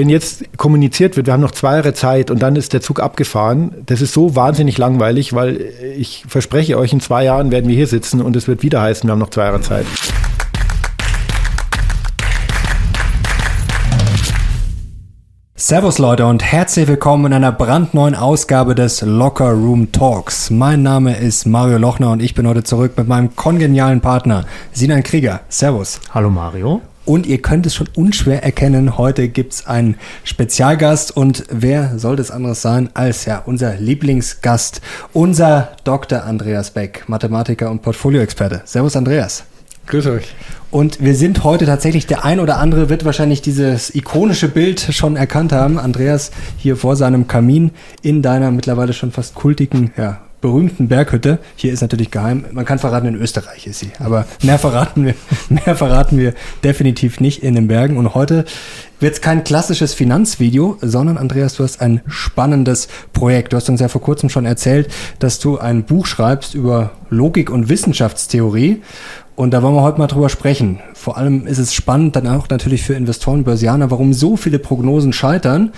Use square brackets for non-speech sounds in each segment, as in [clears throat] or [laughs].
wenn jetzt kommuniziert wird, wir haben noch zwei Jahre Zeit und dann ist der Zug abgefahren, das ist so wahnsinnig langweilig, weil ich verspreche euch, in zwei Jahren werden wir hier sitzen und es wird wieder heißen, wir haben noch zwei Jahre Zeit. Servus Leute und herzlich willkommen in einer brandneuen Ausgabe des Locker Room Talks. Mein Name ist Mario Lochner und ich bin heute zurück mit meinem kongenialen Partner Sinan Krieger. Servus. Hallo Mario. Und ihr könnt es schon unschwer erkennen, heute gibt es einen Spezialgast und wer sollte es anderes sein als ja unser Lieblingsgast, unser Dr. Andreas Beck, Mathematiker und Portfolioexperte. Servus Andreas. Grüß euch. Und wir sind heute tatsächlich, der ein oder andere wird wahrscheinlich dieses ikonische Bild schon erkannt haben. Andreas hier vor seinem Kamin in deiner mittlerweile schon fast kultigen, ja, berühmten Berghütte. Hier ist natürlich geheim. Man kann verraten, in Österreich ist sie. Aber mehr verraten wir, [laughs] mehr verraten wir definitiv nicht in den Bergen. Und heute wird es kein klassisches Finanzvideo, sondern Andreas, du hast ein spannendes Projekt. Du hast uns ja vor kurzem schon erzählt, dass du ein Buch schreibst über Logik und Wissenschaftstheorie. Und da wollen wir heute mal drüber sprechen. Vor allem ist es spannend dann auch natürlich für Investoren, Börsianer, warum so viele Prognosen scheitern.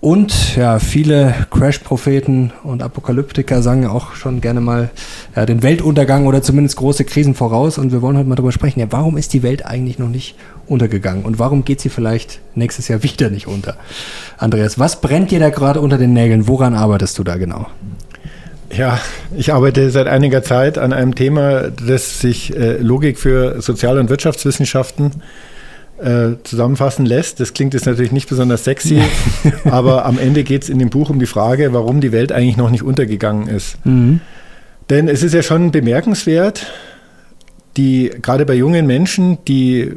Und ja, viele Crash-Propheten und Apokalyptiker sagen auch schon gerne mal ja, den Weltuntergang oder zumindest große Krisen voraus. Und wir wollen heute mal drüber sprechen. Ja, warum ist die Welt eigentlich noch nicht untergegangen? Und warum geht sie vielleicht nächstes Jahr wieder nicht unter? Andreas, was brennt dir da gerade unter den Nägeln? Woran arbeitest du da genau? Ja, ich arbeite seit einiger Zeit an einem Thema, das sich äh, Logik für Sozial- und Wirtschaftswissenschaften äh, zusammenfassen lässt. Das klingt jetzt natürlich nicht besonders sexy, [laughs] aber am Ende geht es in dem Buch um die Frage, warum die Welt eigentlich noch nicht untergegangen ist. Mhm. Denn es ist ja schon bemerkenswert, die gerade bei jungen Menschen die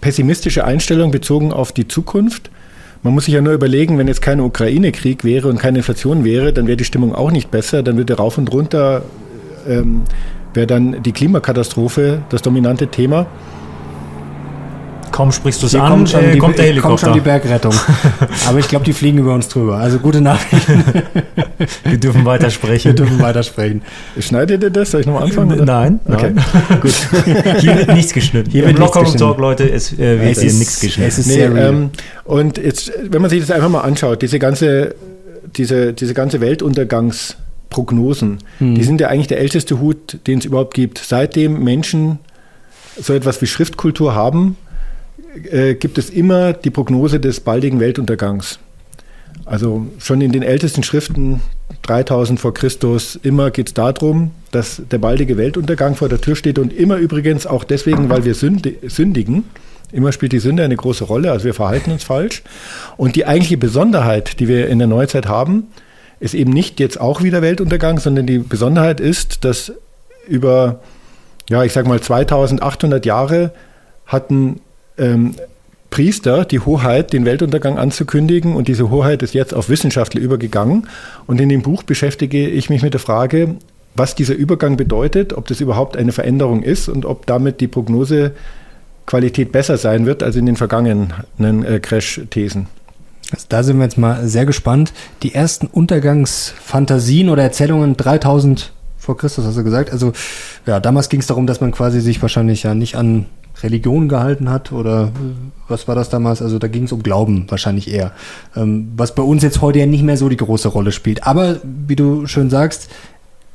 pessimistische Einstellung bezogen auf die Zukunft man muss sich ja nur überlegen, wenn jetzt kein Ukraine-Krieg wäre und keine Inflation wäre, dann wäre die Stimmung auch nicht besser. Dann würde rauf und runter, ähm, wäre dann die Klimakatastrophe das dominante Thema. Kaum sprichst du es an, kommt, schon äh, die, kommt der Helikopter. Kommt schon die Bergrettung. [laughs] Aber ich glaube, die fliegen über uns drüber. Also gute Nachrichten. [laughs] Wir dürfen weitersprechen. Wir dürfen weitersprechen. Schneidet ihr das? Soll ich nochmal anfangen? Oder? Nein. Okay. Nein. [laughs] Gut. Hier wird nichts geschnitten. Hier wird Locker und Talk, Leute, es äh, wird hier nichts geschnitten. Es ist nee, sehr ähm, und jetzt, wenn man sich das einfach mal anschaut, diese ganze, diese, diese ganze Weltuntergangsprognosen, hm. die sind ja eigentlich der älteste Hut, den es überhaupt gibt. Seitdem Menschen so etwas wie Schriftkultur haben, äh, gibt es immer die Prognose des baldigen Weltuntergangs. Also schon in den ältesten Schriften 3000 vor Christus, immer geht es darum, dass der baldige Weltuntergang vor der Tür steht und immer übrigens auch deswegen, weil wir sündigen. Immer spielt die Sünde eine große Rolle, also wir verhalten uns falsch. Und die eigentliche Besonderheit, die wir in der Neuzeit haben, ist eben nicht jetzt auch wieder Weltuntergang, sondern die Besonderheit ist, dass über, ja, ich sag mal 2800 Jahre hatten ähm, Priester die Hoheit, den Weltuntergang anzukündigen. Und diese Hoheit ist jetzt auf Wissenschaftler übergegangen. Und in dem Buch beschäftige ich mich mit der Frage, was dieser Übergang bedeutet, ob das überhaupt eine Veränderung ist und ob damit die Prognosequalität besser sein wird als in den vergangenen äh, Crash-Thesen. Also da sind wir jetzt mal sehr gespannt. Die ersten Untergangsfantasien oder Erzählungen 3000 vor Christus, hast du gesagt. Also ja, damals ging es darum, dass man quasi sich wahrscheinlich ja nicht an Religion gehalten hat oder was war das damals? Also da ging es um Glauben wahrscheinlich eher. Ähm, was bei uns jetzt heute ja nicht mehr so die große Rolle spielt. Aber wie du schön sagst,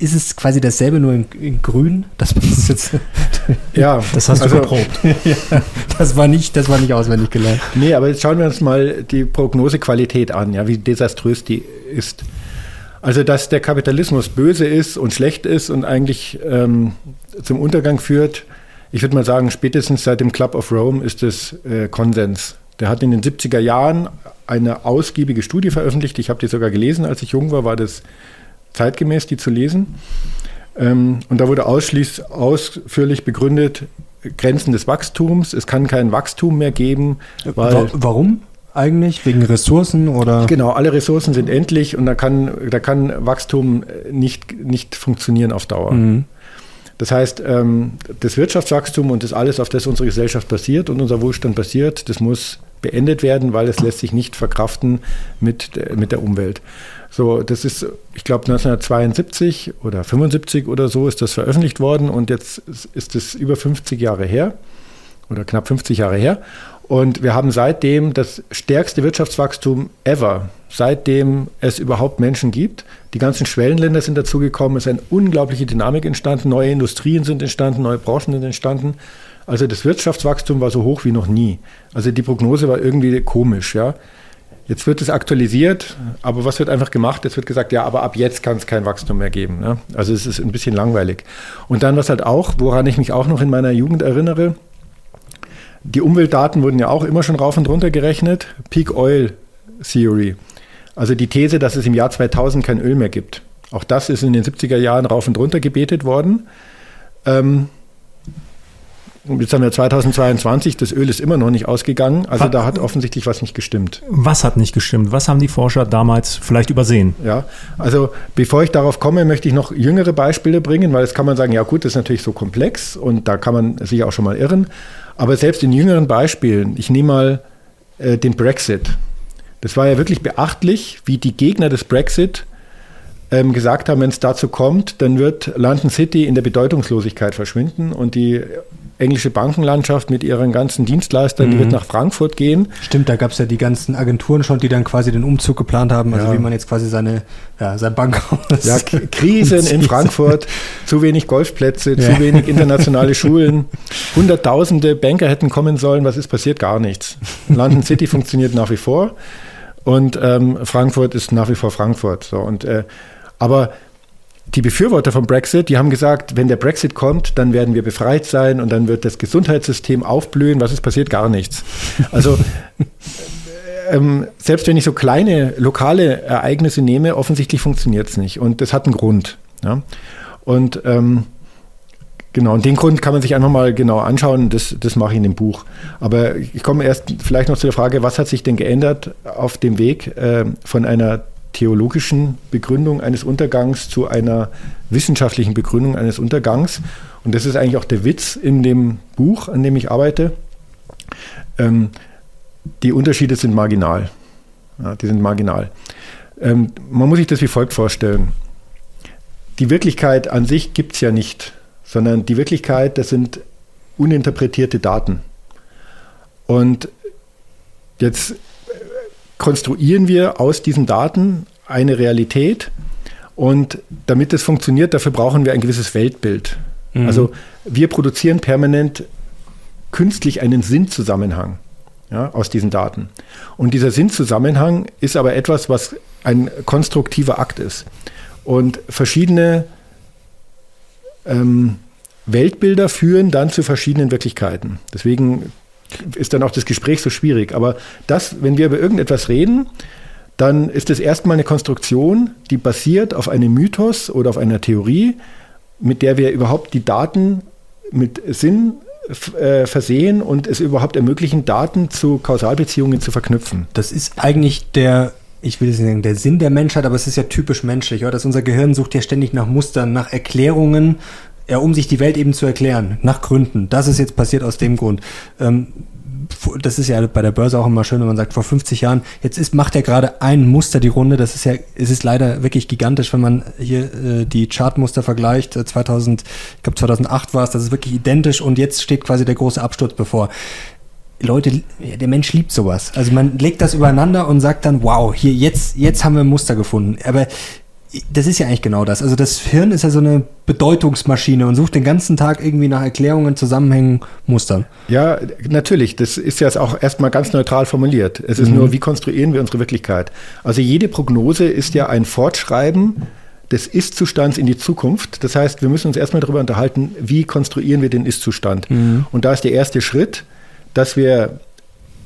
ist es quasi dasselbe, nur in, in grün? Das ist jetzt. [laughs] ja, das hast du also, verprobt. [laughs] ja, das war nicht, das war nicht auswendig gelernt. Nee, aber jetzt schauen wir uns mal die Prognosequalität an, ja, wie desaströs die ist. Also, dass der Kapitalismus böse ist und schlecht ist und eigentlich ähm, zum Untergang führt, ich würde mal sagen, spätestens seit dem Club of Rome ist es äh, Konsens. Der hat in den 70er Jahren eine ausgiebige Studie veröffentlicht. Ich habe die sogar gelesen, als ich jung war, war das zeitgemäß, die zu lesen. Ähm, und da wurde ausschließ, ausführlich begründet, Grenzen des Wachstums. Es kann kein Wachstum mehr geben. Weil Warum? Eigentlich wegen Ressourcen oder? Genau, alle Ressourcen sind endlich und da kann, da kann Wachstum nicht, nicht funktionieren auf Dauer. Mhm. Das heißt, ähm, das Wirtschaftswachstum und das alles, auf das unsere Gesellschaft basiert und unser Wohlstand basiert, das muss beendet werden, weil es lässt sich nicht verkraften mit, mit der Umwelt. So, das ist, ich glaube, 1972 oder 75 oder so ist das veröffentlicht worden und jetzt ist es über 50 Jahre her oder knapp 50 Jahre her. Und wir haben seitdem das stärkste Wirtschaftswachstum ever, seitdem es überhaupt Menschen gibt. Die ganzen Schwellenländer sind dazugekommen, es ist eine unglaubliche Dynamik entstanden, neue Industrien sind entstanden, neue Branchen sind entstanden. Also das Wirtschaftswachstum war so hoch wie noch nie. Also die Prognose war irgendwie komisch, ja. Jetzt wird es aktualisiert, aber was wird einfach gemacht? Es wird gesagt, ja, aber ab jetzt kann es kein Wachstum mehr geben. Ne? Also es ist ein bisschen langweilig. Und dann was halt auch, woran ich mich auch noch in meiner Jugend erinnere, die Umweltdaten wurden ja auch immer schon rauf und runter gerechnet. Peak Oil Theory. Also die These, dass es im Jahr 2000 kein Öl mehr gibt. Auch das ist in den 70er Jahren rauf und runter gebetet worden. Ähm, jetzt haben wir 2022, das Öl ist immer noch nicht ausgegangen. Also da hat offensichtlich was nicht gestimmt. Was hat nicht gestimmt? Was haben die Forscher damals vielleicht übersehen? Ja, also bevor ich darauf komme, möchte ich noch jüngere Beispiele bringen, weil es kann man sagen, ja gut, das ist natürlich so komplex und da kann man sich auch schon mal irren. Aber selbst in jüngeren Beispielen, ich nehme mal äh, den Brexit. Das war ja wirklich beachtlich, wie die Gegner des Brexit ähm, gesagt haben, wenn es dazu kommt, dann wird London City in der Bedeutungslosigkeit verschwinden und die englische Bankenlandschaft mit ihren ganzen Dienstleistern, mhm. die wird nach Frankfurt gehen. Stimmt, da gab es ja die ganzen Agenturen schon, die dann quasi den Umzug geplant haben, also ja. wie man jetzt quasi seine, ja, sein Bankhaus. Ja, Krisen in [laughs] Frankfurt, zu wenig Golfplätze, ja. zu wenig internationale [laughs] Schulen, hunderttausende Banker hätten kommen sollen, was ist passiert? Gar nichts. London City funktioniert nach wie vor und ähm, Frankfurt ist nach wie vor Frankfurt. So, und, äh, aber die Befürworter vom Brexit, die haben gesagt, wenn der Brexit kommt, dann werden wir befreit sein und dann wird das Gesundheitssystem aufblühen. Was ist passiert? Gar nichts. Also [laughs] ähm, selbst wenn ich so kleine lokale Ereignisse nehme, offensichtlich funktioniert es nicht. Und das hat einen Grund. Ja? Und ähm, genau, und den Grund kann man sich einfach mal genau anschauen. Das, das mache ich in dem Buch. Aber ich komme erst vielleicht noch zu der Frage, was hat sich denn geändert auf dem Weg äh, von einer theologischen Begründung eines Untergangs zu einer wissenschaftlichen Begründung eines Untergangs. Und das ist eigentlich auch der Witz in dem Buch, an dem ich arbeite. Ähm, die Unterschiede sind marginal. Ja, die sind marginal. Ähm, man muss sich das wie folgt vorstellen. Die Wirklichkeit an sich gibt es ja nicht, sondern die Wirklichkeit, das sind uninterpretierte Daten. Und jetzt konstruieren wir aus diesen Daten eine Realität. Und damit das funktioniert, dafür brauchen wir ein gewisses Weltbild. Mhm. Also wir produzieren permanent künstlich einen Sinnzusammenhang ja, aus diesen Daten. Und dieser Sinnzusammenhang ist aber etwas, was ein konstruktiver Akt ist. Und verschiedene ähm, Weltbilder führen dann zu verschiedenen Wirklichkeiten. Deswegen ist dann auch das Gespräch so schwierig. Aber das, wenn wir über irgendetwas reden, dann ist es erstmal eine Konstruktion, die basiert auf einem Mythos oder auf einer Theorie, mit der wir überhaupt die Daten mit Sinn äh, versehen und es überhaupt ermöglichen, Daten zu Kausalbeziehungen zu verknüpfen. Das ist eigentlich der ich will nicht sagen, der Sinn der Menschheit, aber es ist ja typisch menschlich, oder? Dass unser Gehirn sucht ja ständig nach Mustern, nach Erklärungen, ja, um sich die Welt eben zu erklären, nach Gründen. Das ist jetzt passiert aus dem Grund. Ähm, das ist ja bei der Börse auch immer schön, wenn man sagt, vor 50 Jahren, jetzt ist, macht er gerade ein Muster die Runde. Das ist ja, es ist leider wirklich gigantisch, wenn man hier äh, die Chartmuster vergleicht. 2000, äh, ich glaube 2008 war es, das ist wirklich identisch und jetzt steht quasi der große Absturz bevor. Leute, der Mensch liebt sowas. Also man legt das übereinander und sagt dann, wow, hier jetzt, jetzt haben wir ein Muster gefunden. Aber das ist ja eigentlich genau das. Also das Hirn ist ja so eine Bedeutungsmaschine und sucht den ganzen Tag irgendwie nach Erklärungen, Zusammenhängen, Mustern. Ja, natürlich. Das ist ja auch erstmal ganz neutral formuliert. Es ist mhm. nur, wie konstruieren wir unsere Wirklichkeit? Also jede Prognose ist ja ein Fortschreiben des Ist-Zustands in die Zukunft. Das heißt, wir müssen uns erstmal darüber unterhalten, wie konstruieren wir den Ist-Zustand. Mhm. Und da ist der erste Schritt, dass wir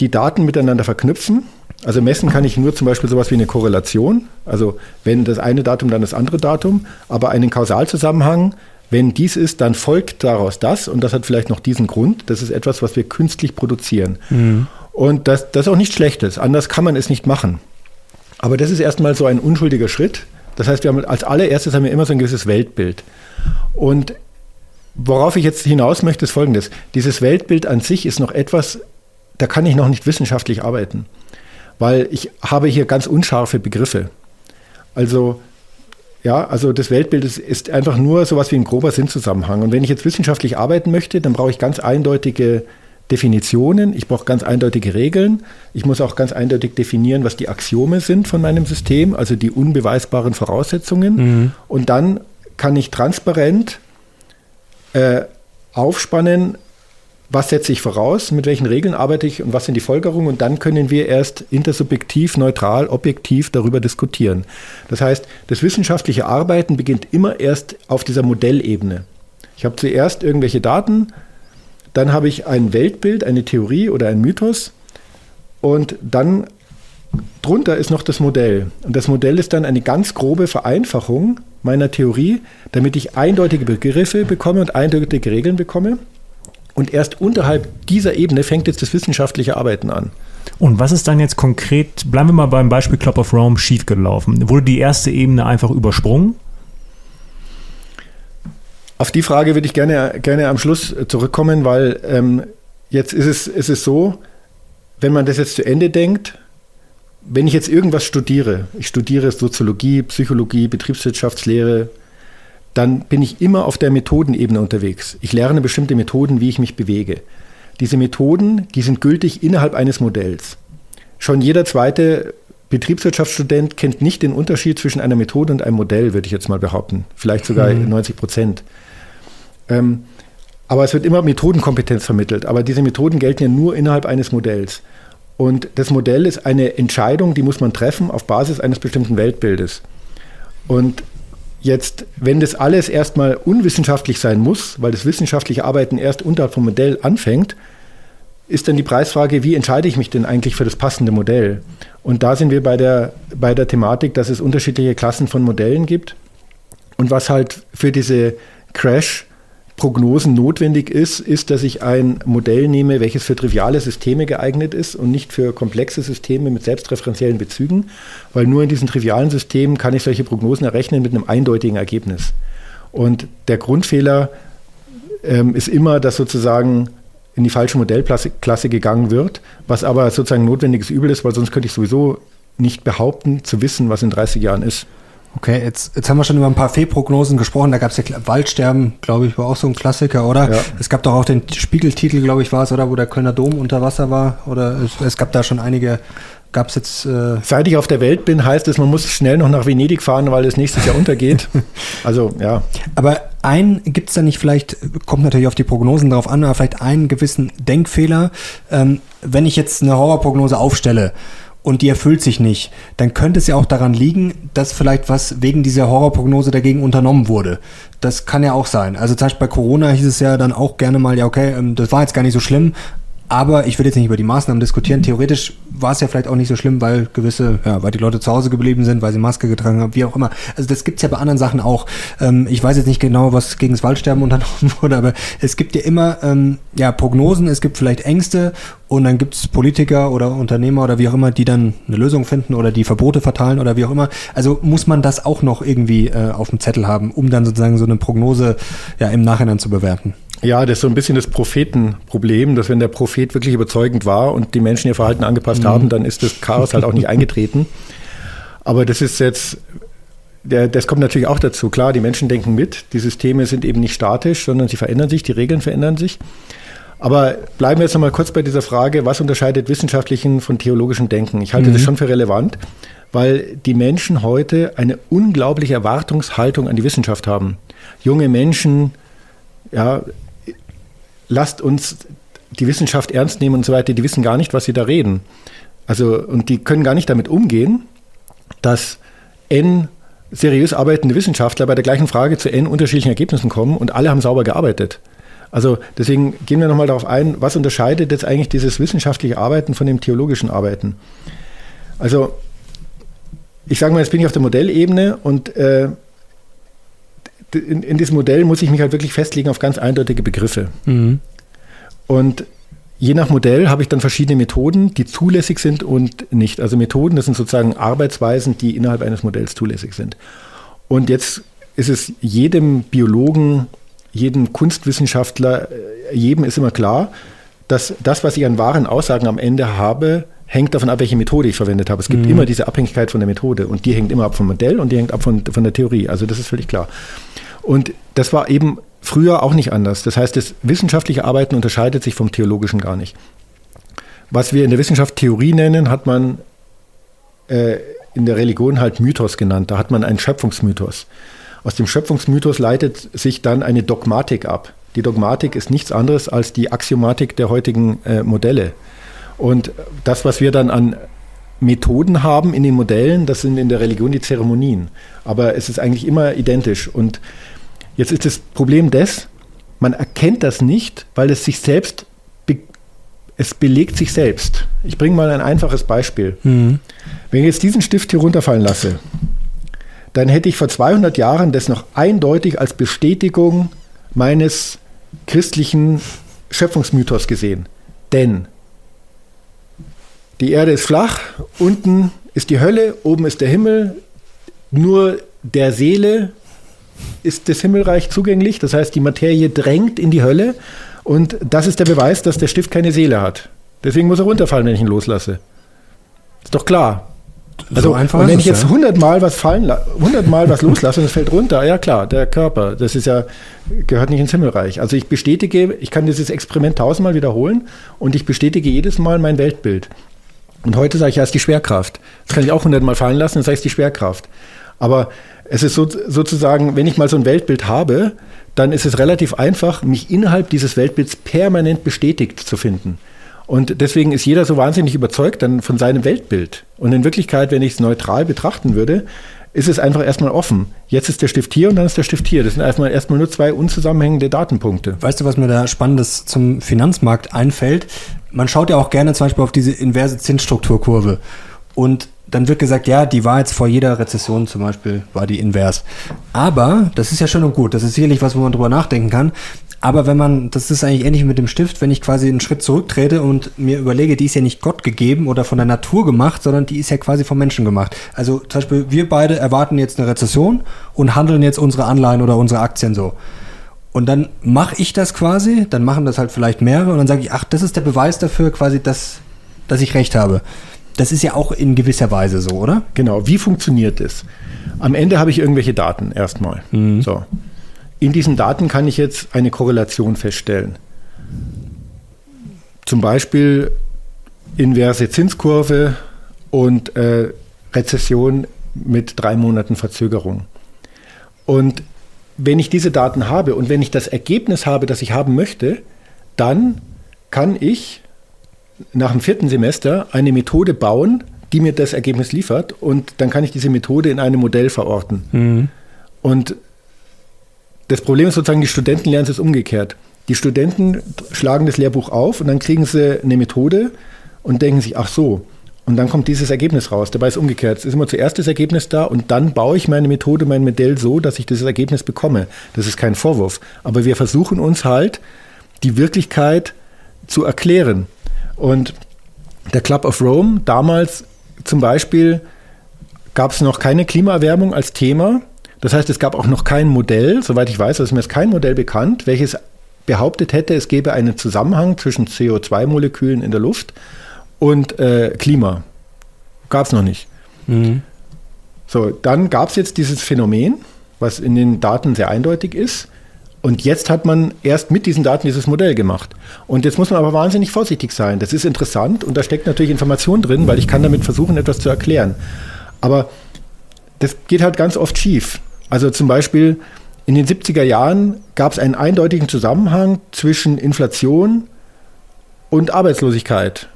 die Daten miteinander verknüpfen also messen kann ich nur zum Beispiel sowas wie eine Korrelation. Also wenn das eine Datum, dann das andere Datum. Aber einen Kausalzusammenhang, wenn dies ist, dann folgt daraus das. Und das hat vielleicht noch diesen Grund. Das ist etwas, was wir künstlich produzieren. Mhm. Und das, das ist auch nichts Schlechtes. Anders kann man es nicht machen. Aber das ist erstmal so ein unschuldiger Schritt. Das heißt, wir haben als allererstes haben wir immer so ein gewisses Weltbild. Und worauf ich jetzt hinaus möchte, ist folgendes. Dieses Weltbild an sich ist noch etwas, da kann ich noch nicht wissenschaftlich arbeiten weil ich habe hier ganz unscharfe Begriffe. Also ja, also das Weltbild ist, ist einfach nur sowas wie ein grober Sinnzusammenhang. Und wenn ich jetzt wissenschaftlich arbeiten möchte, dann brauche ich ganz eindeutige Definitionen, ich brauche ganz eindeutige Regeln, ich muss auch ganz eindeutig definieren, was die Axiome sind von meinem System, also die unbeweisbaren Voraussetzungen. Mhm. Und dann kann ich transparent äh, aufspannen, was setze ich voraus, mit welchen Regeln arbeite ich und was sind die Folgerungen und dann können wir erst intersubjektiv, neutral, objektiv darüber diskutieren. Das heißt, das wissenschaftliche Arbeiten beginnt immer erst auf dieser Modellebene. Ich habe zuerst irgendwelche Daten, dann habe ich ein Weltbild, eine Theorie oder ein Mythos und dann drunter ist noch das Modell. Und das Modell ist dann eine ganz grobe Vereinfachung meiner Theorie, damit ich eindeutige Begriffe bekomme und eindeutige Regeln bekomme. Und erst unterhalb dieser Ebene fängt jetzt das wissenschaftliche Arbeiten an. Und was ist dann jetzt konkret, bleiben wir mal beim Beispiel Club of Rome, schiefgelaufen? Wurde die erste Ebene einfach übersprungen? Auf die Frage würde ich gerne, gerne am Schluss zurückkommen, weil ähm, jetzt ist es, ist es so, wenn man das jetzt zu Ende denkt, wenn ich jetzt irgendwas studiere, ich studiere Soziologie, Psychologie, Betriebswirtschaftslehre, dann bin ich immer auf der Methodenebene unterwegs. Ich lerne bestimmte Methoden, wie ich mich bewege. Diese Methoden, die sind gültig innerhalb eines Modells. Schon jeder zweite Betriebswirtschaftsstudent kennt nicht den Unterschied zwischen einer Methode und einem Modell, würde ich jetzt mal behaupten. Vielleicht sogar mhm. 90 Prozent. Ähm, aber es wird immer Methodenkompetenz vermittelt. Aber diese Methoden gelten ja nur innerhalb eines Modells. Und das Modell ist eine Entscheidung, die muss man treffen auf Basis eines bestimmten Weltbildes. Und Jetzt, wenn das alles erstmal unwissenschaftlich sein muss, weil das wissenschaftliche Arbeiten erst unterhalb vom Modell anfängt, ist dann die Preisfrage, wie entscheide ich mich denn eigentlich für das passende Modell? Und da sind wir bei der, bei der Thematik, dass es unterschiedliche Klassen von Modellen gibt. Und was halt für diese Crash Prognosen notwendig ist, ist, dass ich ein Modell nehme, welches für triviale Systeme geeignet ist und nicht für komplexe Systeme mit selbstreferenziellen Bezügen, weil nur in diesen trivialen Systemen kann ich solche Prognosen errechnen mit einem eindeutigen Ergebnis. Und der Grundfehler ähm, ist immer, dass sozusagen in die falsche Modellklasse gegangen wird, was aber sozusagen notwendiges Übel ist, weil sonst könnte ich sowieso nicht behaupten, zu wissen, was in 30 Jahren ist. Okay, jetzt, jetzt haben wir schon über ein paar Fehlprognosen gesprochen. Da gab es ja Waldsterben, glaube ich, war auch so ein Klassiker, oder? Ja. Es gab doch auch den Spiegeltitel, glaube ich, war es, oder? Wo der Kölner Dom unter Wasser war. Oder es, es gab da schon einige gab es jetzt. Äh Seit ich auf der Welt bin, heißt es, man muss schnell noch nach Venedig fahren, weil es nächstes Jahr untergeht. [laughs] Also, ja. Aber ein, gibt es da nicht vielleicht, kommt natürlich auf die Prognosen drauf an, aber vielleicht einen gewissen Denkfehler, ähm, wenn ich jetzt eine Horrorprognose aufstelle und die erfüllt sich nicht, dann könnte es ja auch daran liegen, dass vielleicht was wegen dieser Horrorprognose dagegen unternommen wurde. Das kann ja auch sein. Also zum Beispiel bei Corona hieß es ja dann auch gerne mal, ja okay, ähm, das war jetzt gar nicht so schlimm, aber ich will jetzt nicht über die Maßnahmen diskutieren. Theoretisch war es ja vielleicht auch nicht so schlimm, weil gewisse, ja, weil die Leute zu Hause geblieben sind, weil sie Maske getragen haben, wie auch immer. Also das gibt's ja bei anderen Sachen auch. Ähm, ich weiß jetzt nicht genau, was gegen das Waldsterben unternommen [laughs] wurde, aber es gibt ja immer ähm, ja, Prognosen, es gibt vielleicht Ängste und dann gibt's Politiker oder Unternehmer oder wie auch immer, die dann eine Lösung finden oder die Verbote verteilen oder wie auch immer. Also muss man das auch noch irgendwie äh, auf dem Zettel haben, um dann sozusagen so eine Prognose ja im Nachhinein zu bewerten. Ja, das ist so ein bisschen das Prophetenproblem, dass wenn der Prophet wirklich überzeugend war und die Menschen ihr Verhalten angepasst mhm. haben, dann ist das Chaos halt auch nicht eingetreten. Aber das ist jetzt, der, das kommt natürlich auch dazu. Klar, die Menschen denken mit, die Systeme sind eben nicht statisch, sondern sie verändern sich, die Regeln verändern sich. Aber bleiben wir jetzt nochmal kurz bei dieser Frage, was unterscheidet wissenschaftlichen von theologischem Denken? Ich halte mhm. das schon für relevant, weil die Menschen heute eine unglaubliche Erwartungshaltung an die Wissenschaft haben. Junge Menschen, ja, lasst uns die Wissenschaft ernst nehmen und so weiter, die wissen gar nicht, was sie da reden. Also, und die können gar nicht damit umgehen, dass N seriös arbeitende Wissenschaftler bei der gleichen Frage zu N unterschiedlichen Ergebnissen kommen und alle haben sauber gearbeitet. Also deswegen gehen wir nochmal darauf ein, was unterscheidet jetzt eigentlich dieses wissenschaftliche Arbeiten von dem theologischen Arbeiten? Also ich sage mal, jetzt bin ich auf der Modellebene und äh, in, in, diesem Modell muss ich mich halt wirklich festlegen auf ganz eindeutige Begriffe. Mhm. Und je nach Modell habe ich dann verschiedene Methoden, die zulässig sind und nicht. Also Methoden, das sind sozusagen Arbeitsweisen, die innerhalb eines Modells zulässig sind. Und jetzt ist es jedem Biologen, jedem Kunstwissenschaftler, äh, jedem ist immer klar, dass das, was ich an wahren Aussagen am Ende habe, hängt davon ab, welche Methode ich verwendet habe. Es gibt mhm. immer diese Abhängigkeit von der Methode und die hängt immer ab vom Modell und die hängt ab von, von der Theorie. Also das ist völlig klar. Und das war eben früher auch nicht anders. Das heißt, das wissenschaftliche Arbeiten unterscheidet sich vom theologischen gar nicht. Was wir in der Wissenschaft Theorie nennen, hat man äh, in der Religion halt Mythos genannt. Da hat man einen Schöpfungsmythos. Aus dem Schöpfungsmythos leitet sich dann eine Dogmatik ab. Die Dogmatik ist nichts anderes als die Axiomatik der heutigen äh, Modelle. Und das, was wir dann an Methoden haben in den Modellen, das sind in der Religion die Zeremonien. Aber es ist eigentlich immer identisch. Und jetzt ist das Problem des, man erkennt das nicht, weil es sich selbst, be es belegt sich selbst. Ich bringe mal ein einfaches Beispiel. Mhm. Wenn ich jetzt diesen Stift hier runterfallen lasse, dann hätte ich vor 200 Jahren das noch eindeutig als Bestätigung meines christlichen Schöpfungsmythos gesehen. Denn die Erde ist flach, unten ist die Hölle, oben ist der Himmel, nur der Seele ist das Himmelreich zugänglich, das heißt die Materie drängt in die Hölle und das ist der Beweis, dass der Stift keine Seele hat. Deswegen muss er runterfallen, wenn ich ihn loslasse. Ist doch klar. Also so einfach und wenn ich jetzt hundertmal was fallen, hundertmal was [laughs] loslasse und es fällt runter, ja klar, der Körper, das ist ja gehört nicht ins Himmelreich. Also ich bestätige, ich kann dieses Experiment tausendmal wiederholen und ich bestätige jedes Mal mein Weltbild. Und heute sage ich, ja, ist die Schwerkraft. Das kann ich auch hundertmal fallen lassen, es ist die Schwerkraft. Aber es ist so, sozusagen, wenn ich mal so ein Weltbild habe, dann ist es relativ einfach, mich innerhalb dieses Weltbilds permanent bestätigt zu finden. Und deswegen ist jeder so wahnsinnig überzeugt dann von seinem Weltbild. Und in Wirklichkeit, wenn ich es neutral betrachten würde, ist es einfach erstmal offen. Jetzt ist der Stift hier und dann ist der Stift hier. Das sind erstmal, erstmal nur zwei unzusammenhängende Datenpunkte. Weißt du, was mir da Spannendes zum Finanzmarkt einfällt? Man schaut ja auch gerne zum Beispiel auf diese inverse Zinsstrukturkurve. Und dann wird gesagt, ja, die war jetzt vor jeder Rezession zum Beispiel, war die invers. Aber, das ist ja schön und gut, das ist sicherlich was, wo man drüber nachdenken kann. Aber wenn man, das ist eigentlich ähnlich mit dem Stift, wenn ich quasi einen Schritt zurücktrete und mir überlege, die ist ja nicht Gott gegeben oder von der Natur gemacht, sondern die ist ja quasi vom Menschen gemacht. Also zum Beispiel, wir beide erwarten jetzt eine Rezession und handeln jetzt unsere Anleihen oder unsere Aktien so. Und dann mache ich das quasi, dann machen das halt vielleicht mehrere und dann sage ich, ach, das ist der Beweis dafür quasi, dass, dass ich recht habe. Das ist ja auch in gewisser Weise so, oder? Genau. Wie funktioniert es? Am Ende habe ich irgendwelche Daten erstmal. Mhm. So. In diesen Daten kann ich jetzt eine Korrelation feststellen. Zum Beispiel inverse Zinskurve und äh, Rezession mit drei Monaten Verzögerung. Und wenn ich diese Daten habe und wenn ich das Ergebnis habe, das ich haben möchte, dann kann ich nach dem vierten Semester eine Methode bauen, die mir das Ergebnis liefert und dann kann ich diese Methode in einem Modell verorten. Mhm. Und das Problem ist sozusagen, die Studenten lernen es umgekehrt. Die Studenten schlagen das Lehrbuch auf und dann kriegen sie eine Methode und denken sich, ach so, und dann kommt dieses Ergebnis raus. Dabei ist es umgekehrt. Es ist immer zuerst das Ergebnis da und dann baue ich meine Methode, mein Modell so, dass ich dieses Ergebnis bekomme. Das ist kein Vorwurf. Aber wir versuchen uns halt, die Wirklichkeit zu erklären. Und der Club of Rome, damals zum Beispiel, gab es noch keine Klimaerwärmung als Thema. Das heißt, es gab auch noch kein Modell, soweit ich weiß, ist mir ist kein Modell bekannt, welches behauptet hätte, es gäbe einen Zusammenhang zwischen CO2-Molekülen in der Luft und äh, Klima. Gab es noch nicht. Mhm. So, dann gab es jetzt dieses Phänomen, was in den Daten sehr eindeutig ist. Und jetzt hat man erst mit diesen Daten dieses Modell gemacht. Und jetzt muss man aber wahnsinnig vorsichtig sein. Das ist interessant und da steckt natürlich Information drin, weil ich kann damit versuchen, etwas zu erklären. Aber das geht halt ganz oft schief. Also zum Beispiel in den 70er Jahren gab es einen eindeutigen Zusammenhang zwischen Inflation und Arbeitslosigkeit.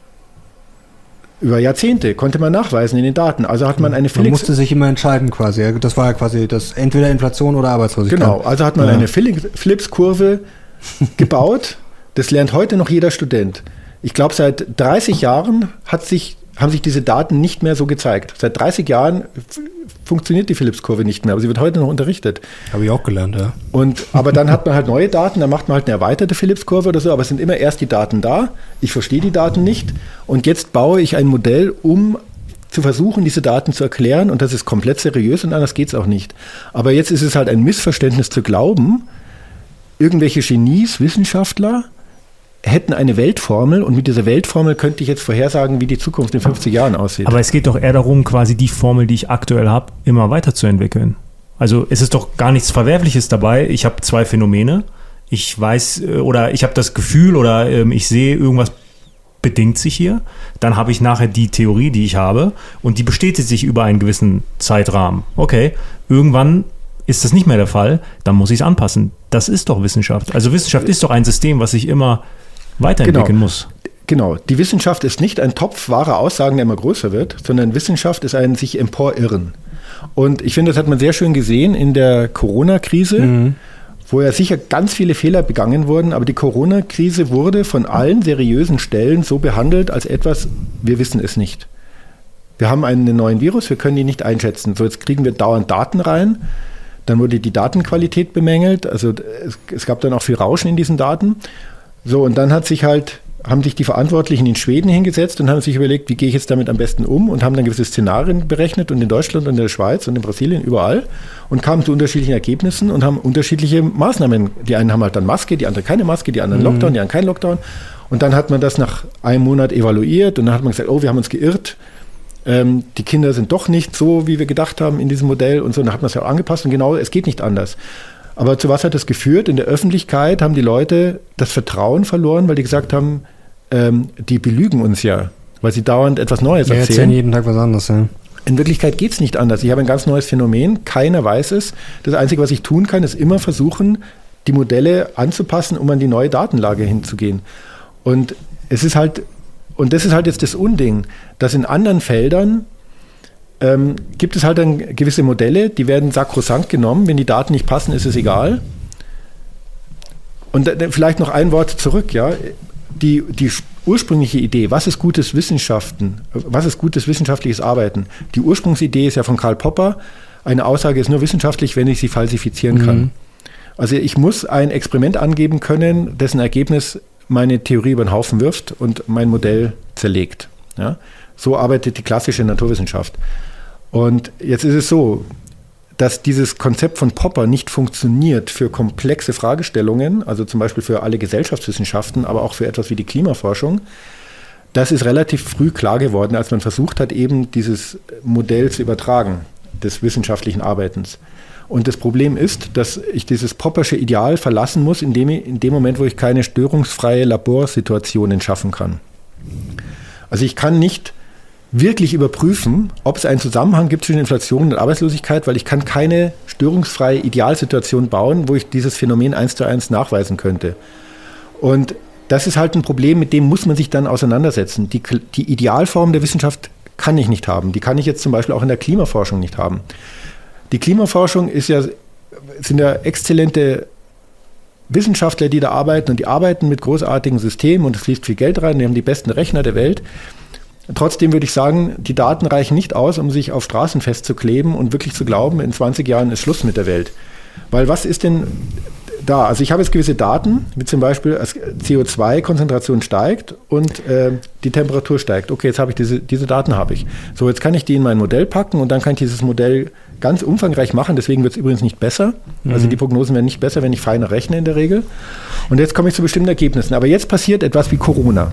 Über Jahrzehnte konnte man nachweisen in den Daten. Also hat man eine Felix. Man musste sich immer entscheiden quasi. Das war ja quasi das entweder Inflation oder Arbeitslosigkeit. Genau. Also hat man ja. eine Philips-Kurve [laughs] gebaut. Das lernt heute noch jeder Student. Ich glaube, seit 30 Jahren hat sich haben sich diese Daten nicht mehr so gezeigt. Seit 30 Jahren funktioniert die Phillips-Kurve nicht mehr, aber sie wird heute noch unterrichtet. Habe ich auch gelernt, ja. Und, aber dann hat man halt neue Daten, dann macht man halt eine erweiterte Phillips-Kurve oder so, aber es sind immer erst die Daten da. Ich verstehe die Daten nicht und jetzt baue ich ein Modell, um zu versuchen, diese Daten zu erklären und das ist komplett seriös und anders geht es auch nicht. Aber jetzt ist es halt ein Missverständnis zu glauben, irgendwelche Genies, Wissenschaftler, hätten eine Weltformel und mit dieser Weltformel könnte ich jetzt vorhersagen, wie die Zukunft in 50 Jahren aussieht. Aber es geht doch eher darum, quasi die Formel, die ich aktuell habe, immer weiterzuentwickeln. Also es ist doch gar nichts Verwerfliches dabei. Ich habe zwei Phänomene ich weiß äh, oder ich habe das Gefühl oder ähm, ich sehe irgendwas bedingt sich hier. Dann habe ich nachher die Theorie, die ich habe und die bestätigt sich über einen gewissen Zeitrahmen. Okay, irgendwann ist das nicht mehr der Fall, dann muss ich es anpassen. Das ist doch Wissenschaft. Also Wissenschaft ist doch ein System, was sich immer weiterentwickeln Genau. muss. Genau, die Wissenschaft ist nicht ein Topf wahrer Aussagen, der immer größer wird, sondern Wissenschaft ist ein sich emporirren. Und ich finde, das hat man sehr schön gesehen in der Corona-Krise, wo ja sicher ganz viele Fehler begangen wurden, aber die Corona-Krise wurde von allen seriösen Stellen so behandelt als etwas, wir wissen es nicht. Wir haben einen neuen Virus, wir können ihn nicht einschätzen. So, jetzt kriegen wir dauernd Daten rein. Dann wurde die Datenqualität bemängelt. Also es, es gab dann auch viel Rauschen in diesen Daten. So, und dann hat sich halt, haben sich die Verantwortlichen in Schweden hingesetzt und haben sich überlegt, wie gehe ich jetzt damit am besten um und haben dann gewisse Szenarien berechnet und in Deutschland und in der Schweiz und in Brasilien überall und kamen zu unterschiedlichen Ergebnissen und haben unterschiedliche Maßnahmen. Die einen haben halt dann Maske, die anderen keine Maske, die anderen Lockdown, die anderen kein Lockdown. Und dann hat man das nach einem Monat evaluiert und dann hat man gesagt, oh, wir haben uns geirrt. Ähm, die Kinder sind doch nicht so, wie wir gedacht haben in diesem Modell und so. Dann hat man es ja auch angepasst und genau, es geht nicht anders. Aber zu was hat das geführt? In der Öffentlichkeit haben die Leute das Vertrauen verloren, weil die gesagt haben, ähm, die belügen uns ja, weil sie dauernd etwas Neues Wir erzählen. erzählen jeden Tag was anderes, ja. In Wirklichkeit geht es nicht anders. Ich habe ein ganz neues Phänomen, keiner weiß es. Das Einzige, was ich tun kann, ist immer versuchen, die Modelle anzupassen, um an die neue Datenlage hinzugehen. Und es ist halt, und das ist halt jetzt das Unding, dass in anderen Feldern ähm, gibt es halt dann gewisse Modelle, die werden sakrosankt genommen. Wenn die Daten nicht passen, ist es egal. Und da- da vielleicht noch ein Wort zurück, ja. Die, die ursprüngliche Idee, was ist gutes Wissenschaften, was ist gutes wissenschaftliches Arbeiten? Die Ursprungsidee ist ja von Karl Popper, eine Aussage ist nur wissenschaftlich, wenn ich sie falsifizieren kann. Also ich muss ein Experiment angeben können, dessen Ergebnis meine Theorie über den Haufen wirft und mein Modell zerlegt. Ja? So arbeitet die klassische Naturwissenschaft. Und jetzt ist es so, dass dieses Konzept von Popper nicht funktioniert für komplexe Fragestellungen, also zum Beispiel für alle Gesellschaftswissenschaften, aber auch für etwas wie die Klimaforschung. Das ist relativ früh klar geworden, als man versucht hat, eben dieses Modell zu übertragen des wissenschaftlichen Arbeitens. Und das Problem ist, dass ich dieses Poppersche Ideal verlassen muss, in dem, in dem Moment, wo ich keine störungsfreie Laborsituationen schaffen kann. Also ich kann nicht wirklich überprüfen, ob es einen Zusammenhang gibt zwischen Inflation und Arbeitslosigkeit, weil ich kann keine störungsfreie Idealsituation bauen, wo ich dieses Phänomen eins zu eins nachweisen könnte. Und das ist halt ein Problem, mit dem muss man sich dann auseinandersetzen. Die, die Idealform der Wissenschaft kann ich nicht haben. Die kann ich jetzt zum Beispiel auch in der Klimaforschung nicht haben. Die Klimaforschung ist ja, sind ja exzellente Wissenschaftler, die da arbeiten und die arbeiten mit großartigen Systemen und es fließt viel Geld rein, die haben die besten Rechner der Welt. Trotzdem würde ich sagen, die Daten reichen nicht aus, um sich auf Straßen festzukleben und wirklich zu glauben, in 20 Jahren ist Schluss mit der Welt. Weil was ist denn da? Also ich habe jetzt gewisse Daten, wie zum Beispiel als CO2-Konzentration steigt und äh, die Temperatur steigt. Okay, jetzt habe ich diese, diese Daten habe ich. So, jetzt kann ich die in mein Modell packen und dann kann ich dieses Modell ganz umfangreich machen. Deswegen wird es übrigens nicht besser. Also die Prognosen werden nicht besser, wenn ich feiner rechne in der Regel. Und jetzt komme ich zu bestimmten Ergebnissen. Aber jetzt passiert etwas wie Corona.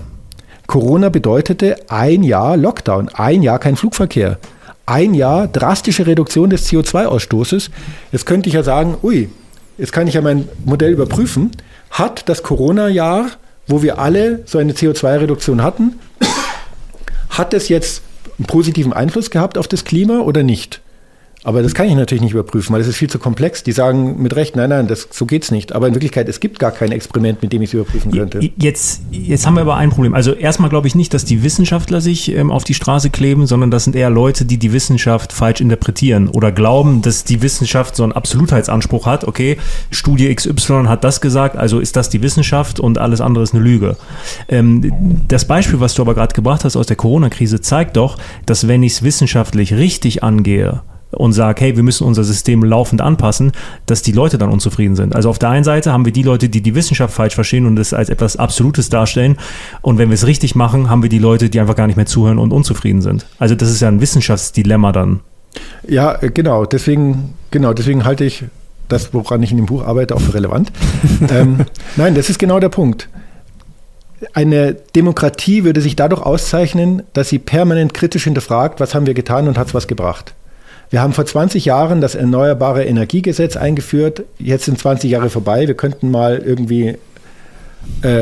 Corona bedeutete ein Jahr Lockdown, ein Jahr kein Flugverkehr, ein Jahr drastische Reduktion des CO2-Ausstoßes. Jetzt könnte ich ja sagen, ui, jetzt kann ich ja mein Modell überprüfen. Hat das Corona-Jahr, wo wir alle so eine CO2-Reduktion hatten, hat es jetzt einen positiven Einfluss gehabt auf das Klima oder nicht? Aber das kann ich natürlich nicht überprüfen, weil das ist viel zu komplex. Die sagen mit Recht, nein, nein, das, so geht's nicht. Aber in Wirklichkeit, es gibt gar kein Experiment, mit dem ich es überprüfen könnte. Jetzt, jetzt haben wir aber ein Problem. Also erstmal glaube ich nicht, dass die Wissenschaftler sich ähm, auf die Straße kleben, sondern das sind eher Leute, die die Wissenschaft falsch interpretieren oder glauben, dass die Wissenschaft so einen Absolutheitsanspruch hat. Okay, Studie XY hat das gesagt, also ist das die Wissenschaft und alles andere ist eine Lüge. Ähm, das Beispiel, was du aber gerade gebracht hast aus der Corona-Krise, zeigt doch, dass wenn ich es wissenschaftlich richtig angehe, und sage, hey, wir müssen unser System laufend anpassen, dass die Leute dann unzufrieden sind. Also auf der einen Seite haben wir die Leute, die die Wissenschaft falsch verstehen und es als etwas Absolutes darstellen. Und wenn wir es richtig machen, haben wir die Leute, die einfach gar nicht mehr zuhören und unzufrieden sind. Also das ist ja ein Wissenschaftsdilemma dann. Ja, genau. Deswegen, genau, deswegen halte ich das, woran ich in dem Buch arbeite, auch für relevant. [laughs] ähm, nein, das ist genau der Punkt. Eine Demokratie würde sich dadurch auszeichnen, dass sie permanent kritisch hinterfragt, was haben wir getan und hat es was gebracht. Wir haben vor 20 Jahren das Erneuerbare Energiegesetz eingeführt. Jetzt sind 20 Jahre vorbei. Wir könnten mal irgendwie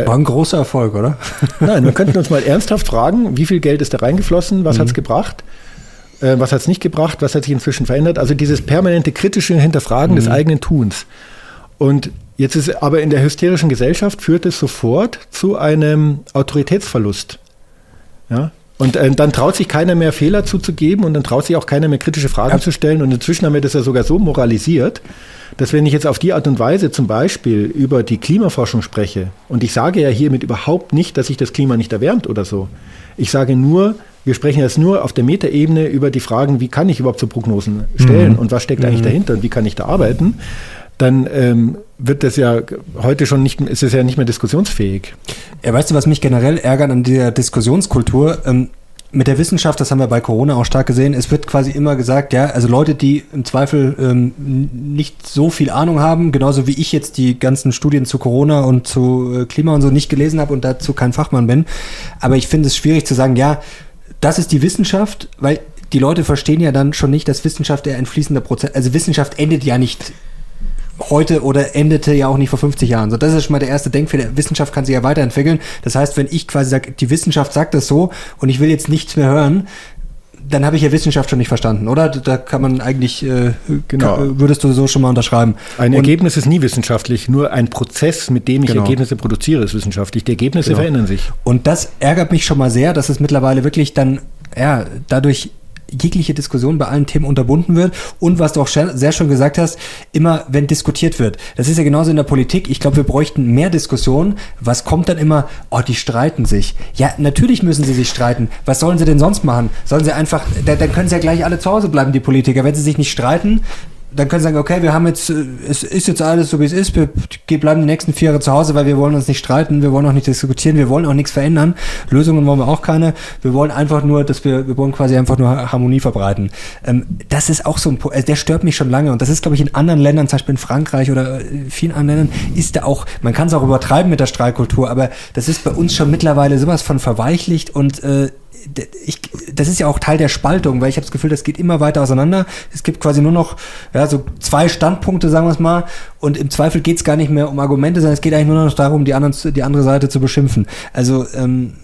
War ein großer Erfolg, oder? [laughs] Nein, wir [laughs] könnten uns mal ernsthaft fragen, wie viel Geld ist da reingeflossen, was hat es gebracht, äh, was hat es nicht gebracht, was hat sich inzwischen verändert. Also dieses permanente kritische Hinterfragen des eigenen Tuns. Und jetzt ist aber in der hysterischen Gesellschaft führt es sofort zu einem Autoritätsverlust. Ja? Und äh, dann traut sich keiner mehr Fehler zuzugeben und dann traut sich auch keiner mehr kritische Fragen zu stellen. Und inzwischen haben wir das ja sogar so moralisiert, dass wenn ich jetzt auf die Art und Weise zum Beispiel über die Klimaforschung spreche, und ich sage ja hiermit überhaupt nicht, dass sich das Klima nicht erwärmt oder so. Ich sage nur, wir sprechen jetzt nur auf der Metaebene über die Fragen, wie kann ich überhaupt so Prognosen stellen und was steckt eigentlich dahinter und wie kann ich da arbeiten, dann ähm, wird das ja heute schon nicht, ist es ja nicht mehr diskussionsfähig. Ja, weißt du, was mich generell ärgert an der Diskussionskultur? Ähm, mit der Wissenschaft, das haben wir bei Corona auch stark gesehen, es wird quasi immer gesagt, ja, also Leute, die im Zweifel ähm, nicht so viel Ahnung haben, genauso wie ich jetzt die ganzen Studien zu Corona und zu äh, Klima und so nicht gelesen habe und dazu kein Fachmann bin. Aber ich finde es schwierig zu sagen, ja, das ist die Wissenschaft, weil die Leute verstehen ja dann schon nicht, dass Wissenschaft ja ein fließender Prozess, also Wissenschaft endet ja nicht heute oder endete ja auch nicht vor 50 Jahren. So, das ist schon mal der erste Denkfehler. Wissenschaft kann sich ja weiterentwickeln. Das heißt, wenn ich quasi sage, die Wissenschaft sagt das so und ich will jetzt nichts mehr hören, dann habe ich ja Wissenschaft schon nicht verstanden, oder? Da kann man eigentlich, äh, Genau. kann, würdest du so schon mal unterschreiben. Ein Und- Ergebnis ist nie wissenschaftlich, nur ein Prozess, mit dem ich Genau. Ergebnisse produziere, ist wissenschaftlich. Die Ergebnisse Genau. verändern sich. Und das ärgert mich schon mal sehr, dass es mittlerweile wirklich dann, ja, dadurch jegliche Diskussion bei allen Themen unterbunden wird und was du auch sehr schön gesagt hast, immer wenn diskutiert wird. Das ist ja genauso in der Politik. Ich glaube, wir bräuchten mehr Diskussion. Was kommt dann immer? Oh, die streiten sich. Ja, natürlich müssen sie sich streiten. Was sollen sie denn sonst machen? Sollen sie einfach, da, dann können sie ja gleich alle zu Hause bleiben, die Politiker. Wenn sie sich nicht streiten, dann können sie sagen, okay, wir haben jetzt, äh, es ist jetzt alles so, wie es ist, wir bleiben die nächsten vier Jahre zu Hause, weil wir wollen uns nicht streiten, wir wollen auch nicht diskutieren, wir wollen auch nichts verändern. Lösungen wollen wir auch keine. Wir wollen einfach nur, dass wir, wir wollen quasi einfach nur Ha- Harmonie verbreiten. Ähm, das ist auch so ein also der stört mich schon lange und das ist, glaube ich, in anderen Ländern, zum Beispiel in Frankreich oder äh, vielen anderen Ländern, ist da auch, man kann es auch übertreiben mit der Streitkultur, aber das ist bei uns schon mittlerweile sowas von verweichlicht und äh, ich, das ist ja auch Teil der Spaltung, weil ich habe das Gefühl, das geht immer weiter auseinander. Es gibt quasi nur noch ja, so zwei Standpunkte, sagen wir es mal, und im Zweifel geht es gar nicht mehr um Argumente, sondern es geht eigentlich nur noch darum, die, anderen, die andere Seite zu beschimpfen. Also ähm,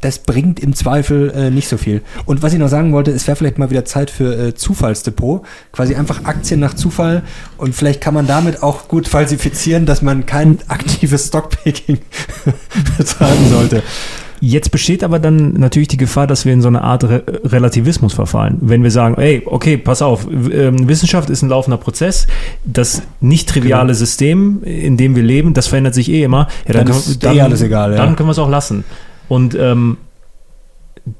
das bringt im Zweifel äh, nicht so viel. Und was ich noch sagen wollte, es wäre vielleicht mal wieder Zeit für äh, Zufallsdepot. Quasi einfach Aktien nach Zufall. Und vielleicht kann man damit auch gut falsifizieren, dass man kein [laughs] aktives Stockpicking [laughs] betreiben sollte. Jetzt besteht aber dann natürlich die Gefahr, dass wir in so eine Art Re Relativismus verfallen. Wenn wir sagen, ey, okay, pass auf, ähm, Wissenschaft ist ein laufender Prozess, das nicht triviale System, in dem wir leben, das verändert sich eh immer. Ja, Dann können- ist eh alles egal, ja. Dann können wir es auch lassen. Und ähm,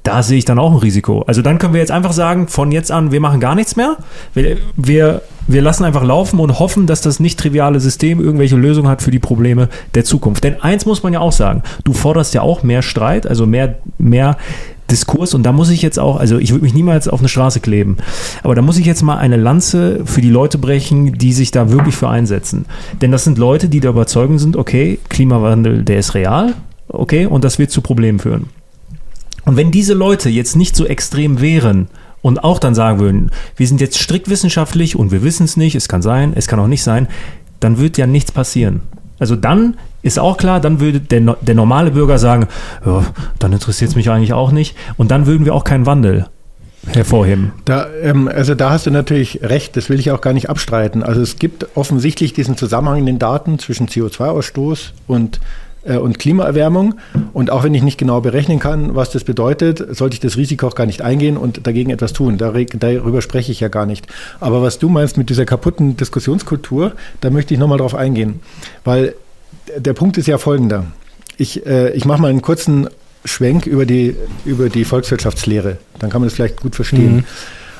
da sehe ich dann auch ein Risiko. Also dann können wir jetzt einfach sagen, von jetzt an, wir machen gar nichts mehr. Wir, wir, wir lassen einfach laufen und hoffen, dass das nicht triviale System irgendwelche Lösungen hat für die Probleme der Zukunft. Denn eins muss man ja auch sagen, du forderst ja auch mehr Streit, also mehr, mehr Diskurs und da muss ich jetzt auch, also ich würde mich niemals auf eine Straße kleben, aber da muss ich jetzt mal eine Lanze für die Leute brechen, die sich da wirklich für einsetzen. Denn das sind Leute, die der Überzeugung sind, okay, Klimawandel, der ist real, okay, und das wird zu Problemen führen. Und wenn diese Leute jetzt nicht so extrem wären und auch dann sagen würden, wir sind jetzt strikt wissenschaftlich und wir wissen es nicht, es kann sein, es kann auch nicht sein, dann wird ja nichts passieren. Also dann ist auch klar, dann würde der, der normale Bürger sagen, ja, dann interessiert es mich eigentlich auch nicht. Und dann würden wir auch keinen Wandel hervorheben. Da, ähm, also da hast du natürlich recht, das will ich auch gar nicht abstreiten. Also es gibt offensichtlich diesen Zusammenhang in den Daten zwischen CO2-Ausstoß und, und Klimaerwärmung. Und auch wenn ich nicht genau berechnen kann, was das bedeutet, sollte ich das Risiko auch gar nicht eingehen und dagegen etwas tun. Darü- Darüber spreche ich ja gar nicht. Aber was du meinst mit dieser kaputten Diskussionskultur, da möchte ich nochmal drauf eingehen. Weil der Punkt ist ja folgender. Ich, äh, ich mache mal einen kurzen Schwenk über die, über die Volkswirtschaftslehre. Dann kann man das vielleicht gut verstehen.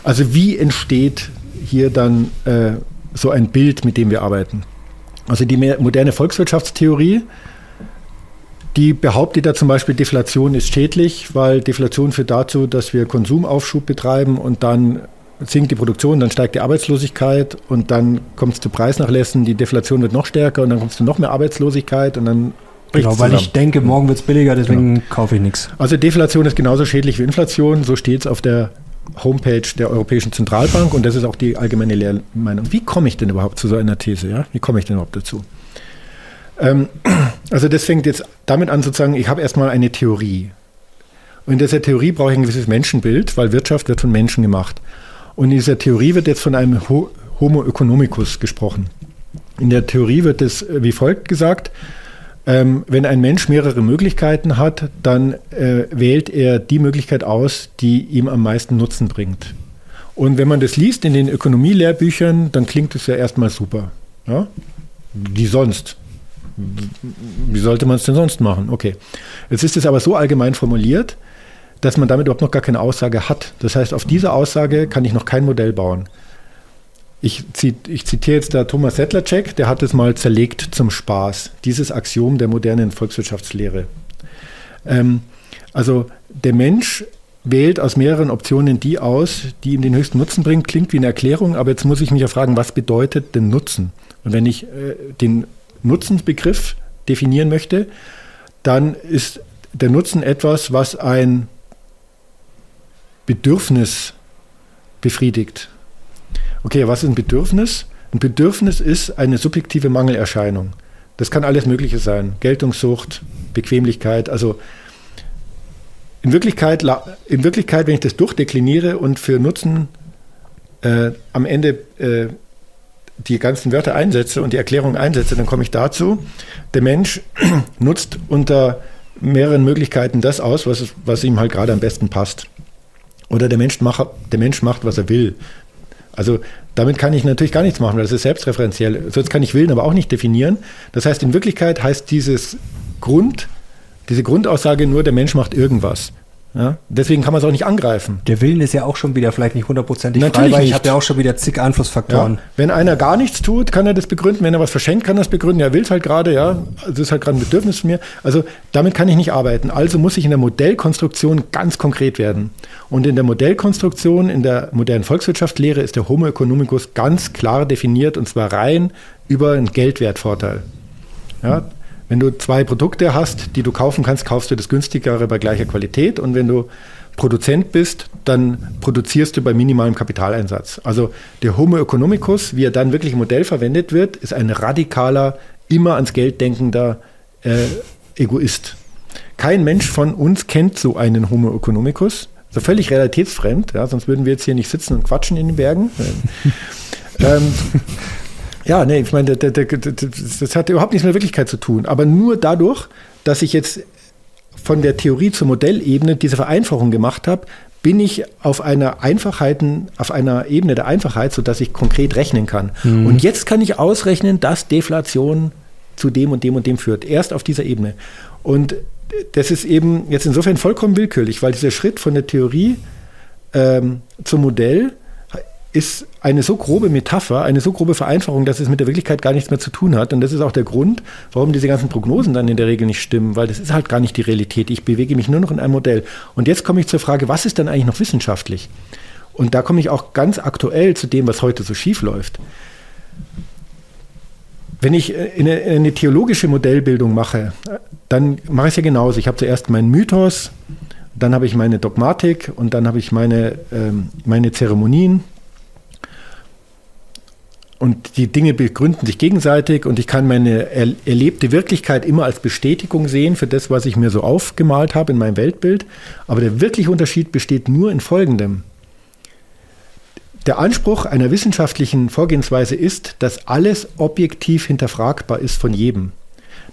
Also wie entsteht hier dann äh, so ein Bild, mit dem wir arbeiten? Also die moderne Volkswirtschaftstheorie, die behauptet ja zum Beispiel, Deflation ist schädlich, weil Deflation führt dazu, dass wir Konsumaufschub betreiben und dann sinkt die Produktion, dann steigt die Arbeitslosigkeit und dann kommt es zu Preisnachlässen, die Deflation wird noch stärker und dann kommt es zu noch mehr Arbeitslosigkeit und dann bricht's Genau, weil zusammen. ich denke, morgen wird es billiger, deswegen kaufe ich nichts. Also Deflation ist genauso schädlich wie Inflation, so steht es auf der Homepage der Europäischen Zentralbank und das ist auch die allgemeine Lehrmeinung. Wie komme ich denn überhaupt zu so einer These? Ja? Wie komme ich denn überhaupt dazu? Ähm, also das fängt jetzt damit an sozusagen, ich habe erstmal eine Theorie. Und in dieser Theorie brauche ich ein gewisses Menschenbild, weil Wirtschaft wird von Menschen gemacht. Und in dieser Theorie wird jetzt von einem Homo economicus gesprochen. In der Theorie wird es wie folgt gesagt, ähm, wenn ein Mensch mehrere Möglichkeiten hat, dann äh, wählt er die Möglichkeit aus, die ihm am meisten Nutzen bringt. Und wenn man das liest in den Ökonomielehrbüchern, dann klingt es ja erstmal super. Ja? Wie sonst? Wie sollte man es denn sonst machen? Okay. Jetzt ist es aber so allgemein formuliert, dass man damit überhaupt noch gar keine Aussage hat. Das heißt, auf diese Aussage kann ich noch kein Modell bauen. Ich, ich, zitiere jetzt da Thomas Sedlacek, der hat es mal zerlegt zum Spaß, dieses Axiom der modernen Volkswirtschaftslehre. Ähm, also der Mensch wählt aus mehreren Optionen die aus, die ihm den höchsten Nutzen bringt. Klingt wie eine Erklärung, aber jetzt muss ich mich ja fragen, was bedeutet denn Nutzen? Und wenn ich äh, den Nutzensbegriff definieren möchte, dann ist der Nutzen etwas, was ein Bedürfnis befriedigt. Okay, was ist ein Bedürfnis? Ein Bedürfnis ist eine subjektive Mangelerscheinung. Das kann alles Mögliche sein. Geltungssucht, Bequemlichkeit. Also in Wirklichkeit, in Wirklichkeit wenn ich das durchdekliniere und für Nutzen äh, am Ende äh, die ganzen Wörter einsetze und die Erklärung einsetze, dann komme ich dazu, der Mensch [clears throat] nutzt unter mehreren Möglichkeiten das aus, was, was ihm halt gerade am besten passt. Oder der Mensch, macht, der Mensch macht, was er will. Also damit kann ich natürlich gar nichts machen, weil das ist selbstreferenziell. Sonst kann ich Willen aber auch nicht definieren. Das heißt, in Wirklichkeit heißt dieses Grund, diese Grundaussage nur, der Mensch macht irgendwas. Ja, deswegen kann man es auch nicht angreifen. Der Willen ist ja auch schon wieder vielleicht nicht hundertprozentig frei, weil ich habe ja auch schon wieder zig Einflussfaktoren. Ja, wenn einer gar nichts tut, kann er das begründen. Wenn er was verschenkt, kann er das begründen. Er will es halt gerade, ja. Das ist halt gerade ein Bedürfnis von mir. Also damit kann ich nicht arbeiten. Also muss ich in der Modellkonstruktion ganz konkret werden. Und in der Modellkonstruktion, in der modernen Volkswirtschaftslehre ist der Homo economicus ganz klar definiert und zwar rein über einen Geldwertvorteil. Ja, wenn du zwei Produkte hast, die du kaufen kannst, kaufst du das günstigere bei gleicher Qualität. Und wenn du Produzent bist, dann produzierst du bei minimalem Kapitaleinsatz. Also der Homo economicus, wie er dann wirklich im Modell verwendet wird, ist ein radikaler, immer ans Geld denkender äh, Egoist. Kein Mensch von uns kennt so einen Homo economicus. So völlig realitätsfremd, ja, sonst würden wir jetzt hier nicht sitzen und quatschen in den Bergen. [laughs] ähm, ja, nee, ich meine, das, hat überhaupt nichts mit der Wirklichkeit zu tun. Aber nur dadurch, dass ich jetzt von der Theorie zur Modellebene diese Vereinfachung gemacht habe, bin ich auf einer Einfachheiten, auf einer Ebene der Einfachheit, sodass ich konkret rechnen kann. Mhm. Und jetzt kann ich ausrechnen, dass Deflation zu dem und dem und dem führt. Erst auf dieser Ebene. Und das ist eben jetzt insofern vollkommen willkürlich, weil dieser Schritt von der Theorie ähm, zum Modell ist eine so grobe Metapher, eine so grobe Vereinfachung, dass es mit der Wirklichkeit gar nichts mehr zu tun hat. Und das ist auch der Grund, warum diese ganzen Prognosen dann in der Regel nicht stimmen, weil das ist halt gar nicht die Realität. Ich bewege mich nur noch in einem Modell. Und jetzt komme ich zur Frage, was ist dann eigentlich noch wissenschaftlich? Und da komme ich auch ganz aktuell zu dem, was heute so schief läuft. Wenn ich eine, eine theologische Modellbildung mache, dann mache ich es ja genauso. Ich habe zuerst meinen Mythos, dann habe ich meine Dogmatik und dann habe ich meine, ähm, meine Zeremonien, und die Dinge begründen sich gegenseitig und ich kann meine er erlebte Wirklichkeit immer als Bestätigung sehen für das, was ich mir so aufgemalt habe in meinem Weltbild. Aber der wirkliche Unterschied besteht nur in Folgendem. Der Anspruch einer wissenschaftlichen Vorgehensweise ist, dass alles objektiv hinterfragbar ist von jedem.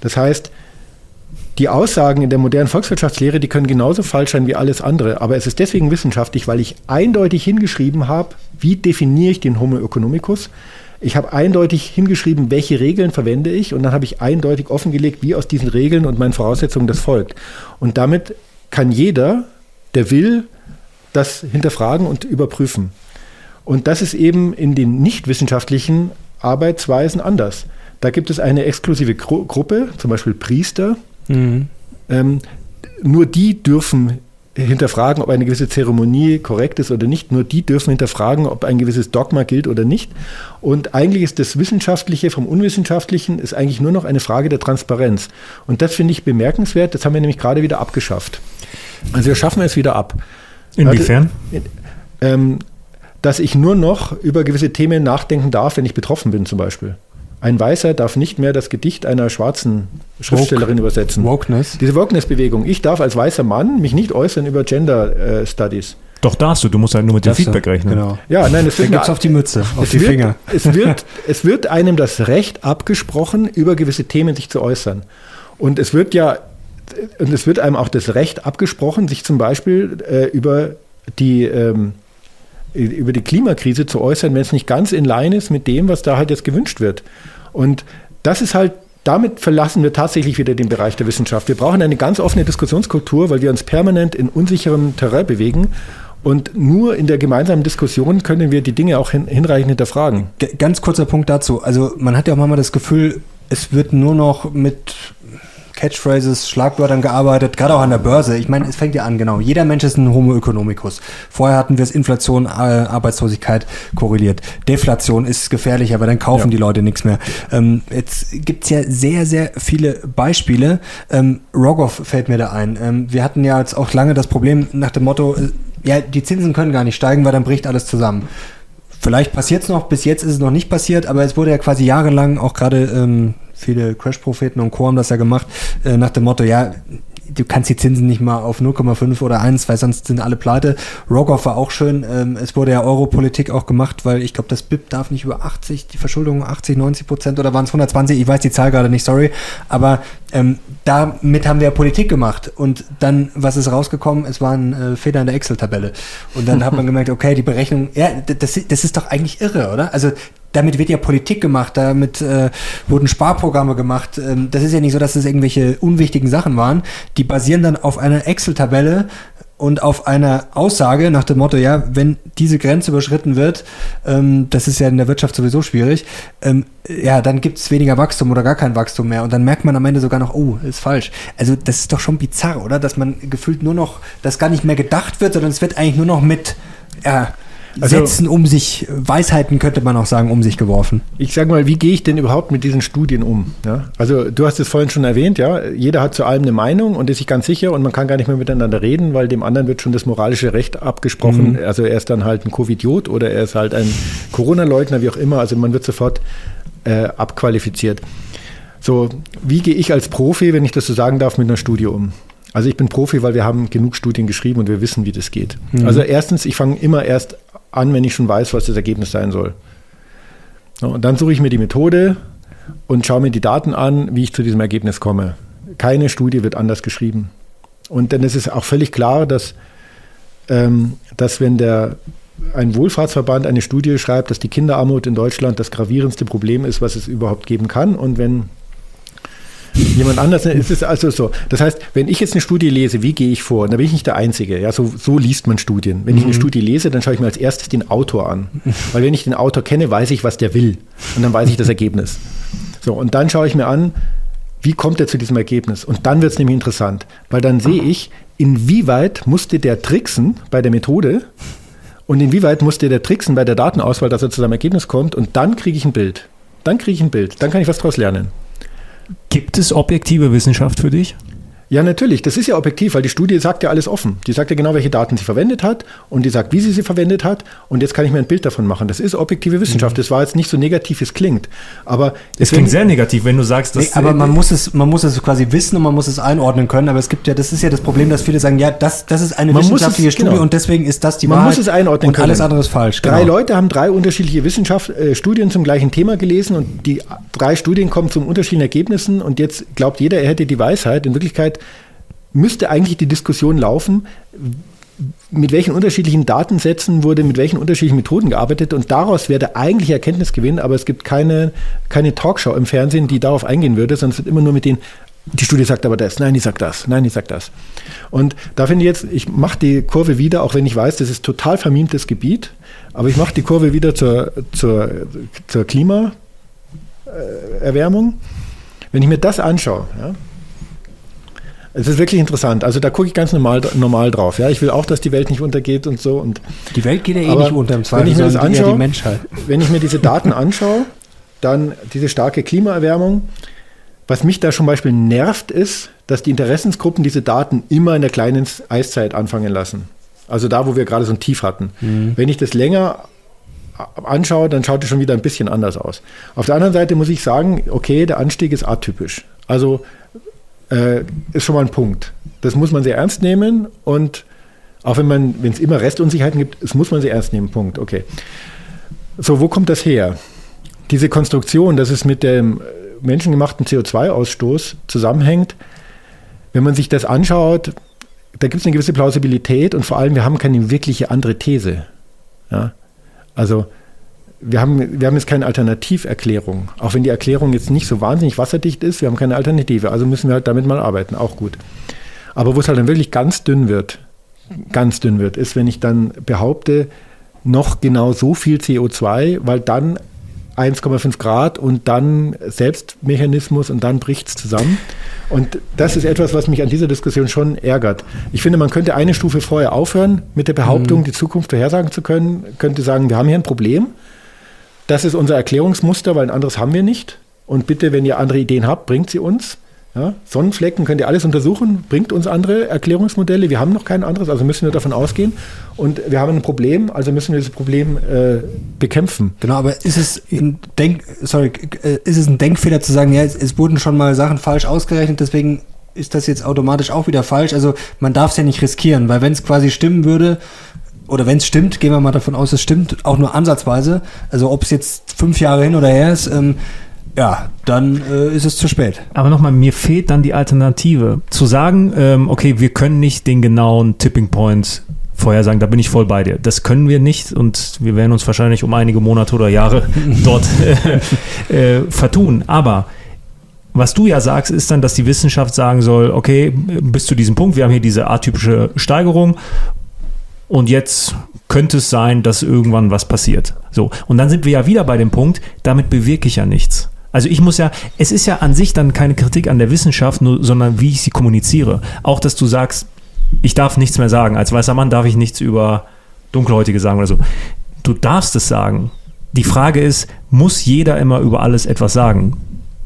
Das heißt, die Aussagen in der modernen Volkswirtschaftslehre, die können genauso falsch sein wie alles andere. Aber es ist deswegen wissenschaftlich, weil ich eindeutig hingeschrieben habe, wie definiere ich den Homo economicus, ich habe eindeutig hingeschrieben, welche Regeln verwende ich und dann habe ich eindeutig offengelegt, wie aus diesen Regeln und meinen Voraussetzungen das folgt. Und damit kann jeder, der will, das hinterfragen und überprüfen. Und das ist eben in den nicht wissenschaftlichen Arbeitsweisen anders. Da gibt es eine exklusive Gru Gruppe, zum Beispiel Priester. Mhm. Ähm, nur die dürfen hinterfragen, ob eine gewisse Zeremonie korrekt ist oder nicht. Nur die dürfen hinterfragen, ob ein gewisses Dogma gilt oder nicht. Und eigentlich ist das Wissenschaftliche vom Unwissenschaftlichen ist eigentlich nur noch eine Frage der Transparenz. Und das finde ich bemerkenswert. Das haben wir nämlich gerade wieder abgeschafft. Also wir schaffen es wieder ab. Inwiefern? ähm, dass ich nur noch über gewisse Themen nachdenken darf, wenn ich betroffen bin zum Beispiel. Ein Weißer darf nicht mehr das Gedicht einer schwarzen Schriftstellerin übersetzen. Wokeness. Diese Wokeness-Bewegung. Ich darf als weißer Mann mich nicht äußern über Gender äh, Studies. Doch darfst du, du musst halt nur mit dem Das, Feedback rechnen. Genau. Ja, nein, es wird, gibt's auf die Mütze, auf es die wird, Finger. Es wird, [laughs] es wird einem das Recht abgesprochen, über gewisse Themen sich zu äußern. Und es wird ja, und es wird einem auch das Recht abgesprochen, sich zum Beispiel äh, über die ähm, über die Klimakrise zu äußern, wenn es nicht ganz in Line ist mit dem, was da halt jetzt gewünscht wird. Und das ist halt, damit verlassen wir tatsächlich wieder den Bereich der Wissenschaft. Wir brauchen eine ganz offene Diskussionskultur, weil wir uns permanent in unsicherem Terrain bewegen. Und nur in der gemeinsamen Diskussion können wir die Dinge auch hin, hinreichend hinterfragen. Ganz kurzer Punkt dazu. Also man hat ja auch manchmal das Gefühl, es wird nur noch mit Catchphrases, Schlagwörtern gearbeitet, gerade auch an der Börse. Ich meine, es fängt ja an, genau. Jeder Mensch ist ein Homo economicus. Vorher hatten wir es Inflation, äh, Arbeitslosigkeit korreliert. Deflation ist gefährlich, aber dann kaufen Ja. die Leute nichts mehr. Ähm, jetzt gibt's ja sehr, sehr viele Beispiele. Ähm, Rogoff fällt mir da ein. Ähm, wir hatten ja jetzt auch lange das Problem nach dem Motto, äh, ja, die Zinsen können gar nicht steigen, weil dann bricht alles zusammen. Vielleicht passiert es noch, bis jetzt ist es noch nicht passiert, aber es wurde ja quasi jahrelang auch gerade ähm, viele Crash-Propheten und Co. haben das ja gemacht, äh, nach dem Motto, ja, du kannst die Zinsen nicht mal auf 0,5 oder 1, weil sonst sind alle pleite. Rogoff war auch schön, ähm, es wurde ja Europolitik auch gemacht, weil ich glaube, das BIP darf nicht über 80, die Verschuldung 80, 90 Prozent oder waren es 120, ich weiß die Zahl gerade nicht, sorry, aber ähm, damit haben wir Politik gemacht und dann, was ist rausgekommen? Es waren äh, Fehler in der Excel-Tabelle und dann hat man [laughs] gemerkt, okay, die Berechnung, ja, das, das ist doch eigentlich irre, oder? Also damit wird ja Politik gemacht, damit äh, wurden Sparprogramme gemacht. Ähm, das ist ja nicht so, dass das irgendwelche unwichtigen Sachen waren. Die basieren dann auf einer Excel-Tabelle und auf einer Aussage nach dem Motto, ja, wenn diese Grenze überschritten wird, ähm, das ist ja in der Wirtschaft sowieso schwierig, ähm, ja, dann gibt es weniger Wachstum oder gar kein Wachstum mehr. Und dann merkt man am Ende sogar noch, oh, ist falsch. Also das ist doch schon bizarr, oder? Dass man gefühlt nur noch, dass gar nicht mehr gedacht wird, sondern es wird eigentlich nur noch mit ja, Also- Sätzen um sich, Weisheiten könnte man auch sagen, um sich geworfen. Ich sage mal, wie gehe ich denn überhaupt mit diesen Studien um? Ja? Also du hast es vorhin schon erwähnt, ja, jeder hat zu allem eine Meinung und ist sich ganz sicher und man kann gar nicht mehr miteinander reden, weil dem anderen wird schon das moralische Recht abgesprochen. Also er ist dann halt ein Covidiot oder er ist halt ein Corona-Leugner, wie auch immer. Also man wird sofort äh, abqualifiziert. So, wie gehe ich als Profi, wenn ich das so sagen darf, mit einer Studie um? Also ich bin Profi, weil wir haben genug Studien geschrieben und wir wissen, wie das geht. Also erstens, ich fange immer erst an, wenn ich schon weiß, was das Ergebnis sein soll. So, und dann suche ich mir die Methode und schaue mir die Daten an, wie ich zu diesem Ergebnis komme. Keine Studie wird anders geschrieben. Und dann ist es auch völlig klar, dass, ähm, dass wenn der, ein Wohlfahrtsverband eine Studie schreibt, dass die Kinderarmut in Deutschland das gravierendste Problem ist, was es überhaupt geben kann. Und wenn jemand anders, es ist also so. Das heißt, wenn ich jetzt eine Studie lese, wie gehe ich vor? Da bin ich nicht der Einzige. Ja, so, so liest man Studien. Wenn ich eine Studie lese, dann schaue ich mir als erstes den Autor an. Weil wenn ich den Autor kenne, weiß ich, was der will. Und dann weiß ich das Ergebnis. So, und dann schaue ich mir an, wie kommt er zu diesem Ergebnis? Und dann wird es nämlich interessant, weil dann sehe ich, inwieweit musste der tricksen bei der Methode und inwieweit musste der tricksen bei der Datenauswahl, dass er zu seinem Ergebnis kommt. Und dann kriege ich ein Bild. Dann kriege ich ein Bild. Dann kann ich was daraus lernen. Gibt es objektive Wissenschaft für dich? Ja, natürlich. Das ist ja objektiv, weil die Studie sagt ja alles offen. Die sagt ja genau, welche Daten sie verwendet hat und die sagt, wie sie sie verwendet hat. Und jetzt kann ich mir ein Bild davon machen. Das ist objektive Wissenschaft. Das war jetzt nicht so negativ, wie es klingt. Aber Es klingt sehr negativ, wenn du sagst, dass. Nee, aber man muss es, man muss es quasi wissen und man muss es einordnen können. Aber es gibt ja, das ist ja das Problem, dass viele sagen, ja, das, das ist eine Man muss wissenschaftliche es- Studie genau. und deswegen ist das die Man Wahrheit. muss es einordnen und können. alles andere ist falsch. Drei genau. Leute haben drei unterschiedliche Wissenschaft, äh, Studien zum gleichen Thema gelesen und die drei Studien kommen zu unterschiedlichen Ergebnissen und jetzt glaubt jeder, er hätte die Weisheit. In Wirklichkeit müsste eigentlich die Diskussion laufen, mit welchen unterschiedlichen Datensätzen wurde mit welchen unterschiedlichen Methoden gearbeitet und daraus wäre der eigentliche Erkenntnisgewinn, aber es gibt keine, keine Talkshow im Fernsehen, die darauf eingehen würde, sondern es wird immer nur mit den, die Studie sagt aber das, nein, die sagt das, nein, die sagt das. Und da finde ich jetzt, ich mache die Kurve wieder, auch wenn ich weiß, das ist total vermiemtes Gebiet, aber ich mache die Kurve wieder zur, zur, zur Klimaerwärmung. Wenn ich mir das anschaue, ja, es ist wirklich interessant. Also da gucke ich ganz normal, normal drauf. Ja, ich will auch, dass die Welt nicht untergeht und so. Und Die Welt geht ja eh nicht unter im wenn Zweifel, ich mir das anschaue- die Menschheit. wenn ich mir diese Daten anschaue, dann diese starke Klimaerwärmung. Was mich da zum Beispiel nervt, ist, dass die Interessensgruppen diese Daten immer in der kleinen Eiszeit anfangen lassen. Also da, wo wir gerade so ein Tief hatten. Wenn ich das länger anschaue, dann schaut es schon wieder ein bisschen anders aus. Auf der anderen Seite muss ich sagen, okay, der Anstieg ist atypisch. Also äh, ist schon mal ein Punkt. Das muss man sehr ernst nehmen und auch wenn man, wenn es immer Restunsicherheiten gibt, es muss man sehr ernst nehmen. Punkt. Okay. So, wo kommt das her? Diese Konstruktion, dass es mit dem menschengemachten CO2-Ausstoß zusammenhängt, wenn man sich das anschaut, da gibt es eine gewisse Plausibilität und vor allem, wir haben keine wirkliche andere These. Ja? Also wir haben, wir haben jetzt keine Alternativerklärung. Auch wenn die Erklärung jetzt nicht so wahnsinnig wasserdicht ist, wir haben keine Alternative. Also müssen wir halt damit mal arbeiten, auch gut. Aber wo es halt dann wirklich ganz dünn wird, ganz dünn wird, ist, wenn ich dann behaupte, noch genau so viel CO2, weil dann 1,5 Grad und dann Selbstmechanismus und dann bricht es zusammen. Und das ist etwas, was mich an dieser Diskussion schon ärgert. Ich finde, man könnte eine Stufe vorher aufhören mit der Behauptung, mhm. die Zukunft vorhersagen zu können, könnte sagen, wir haben hier ein Problem. Das ist unser Erklärungsmuster, weil ein anderes haben wir nicht. Und bitte, wenn ihr andere Ideen habt, bringt sie uns. Ja, Sonnenflecken könnt ihr alles untersuchen, bringt uns andere Erklärungsmodelle. Wir haben noch kein anderes, also müssen wir davon ausgehen. Und wir haben ein Problem, also müssen wir dieses Problem äh, bekämpfen. Genau, aber ist es ein Denk, sorry, äh, ist es ein Denkfehler zu sagen, ja, es, es wurden schon mal Sachen falsch ausgerechnet, deswegen ist das jetzt automatisch auch wieder falsch. Also man darf es ja nicht riskieren, weil wenn es quasi stimmen würde, oder wenn es stimmt, gehen wir mal davon aus, es stimmt, auch nur ansatzweise. Also ob es jetzt fünf Jahre hin oder her ist, ähm, ja, dann äh, ist es zu spät. Aber nochmal, mir fehlt dann die Alternative. Zu sagen, ähm, okay, wir können nicht den genauen Tipping Point vorhersagen, da bin ich voll bei dir. Das können wir nicht und wir werden uns wahrscheinlich um einige Monate oder Jahre [laughs] dort äh, äh, vertun. Aber was du ja sagst, ist dann, dass die Wissenschaft sagen soll, okay, bis zu diesem Punkt, wir haben hier diese atypische Steigerung und jetzt könnte es sein, dass irgendwann was passiert. So. Und dann sind wir ja wieder bei dem Punkt, damit bewirke ich ja nichts. Also ich muss ja, es ist ja an sich dann keine Kritik an der Wissenschaft, nur, sondern wie ich sie kommuniziere. Auch, dass du sagst, ich darf nichts mehr sagen. Als weißer Mann darf ich nichts über Dunkelhäutige sagen oder so. Du darfst es sagen. Die Frage ist, muss jeder immer über alles etwas sagen?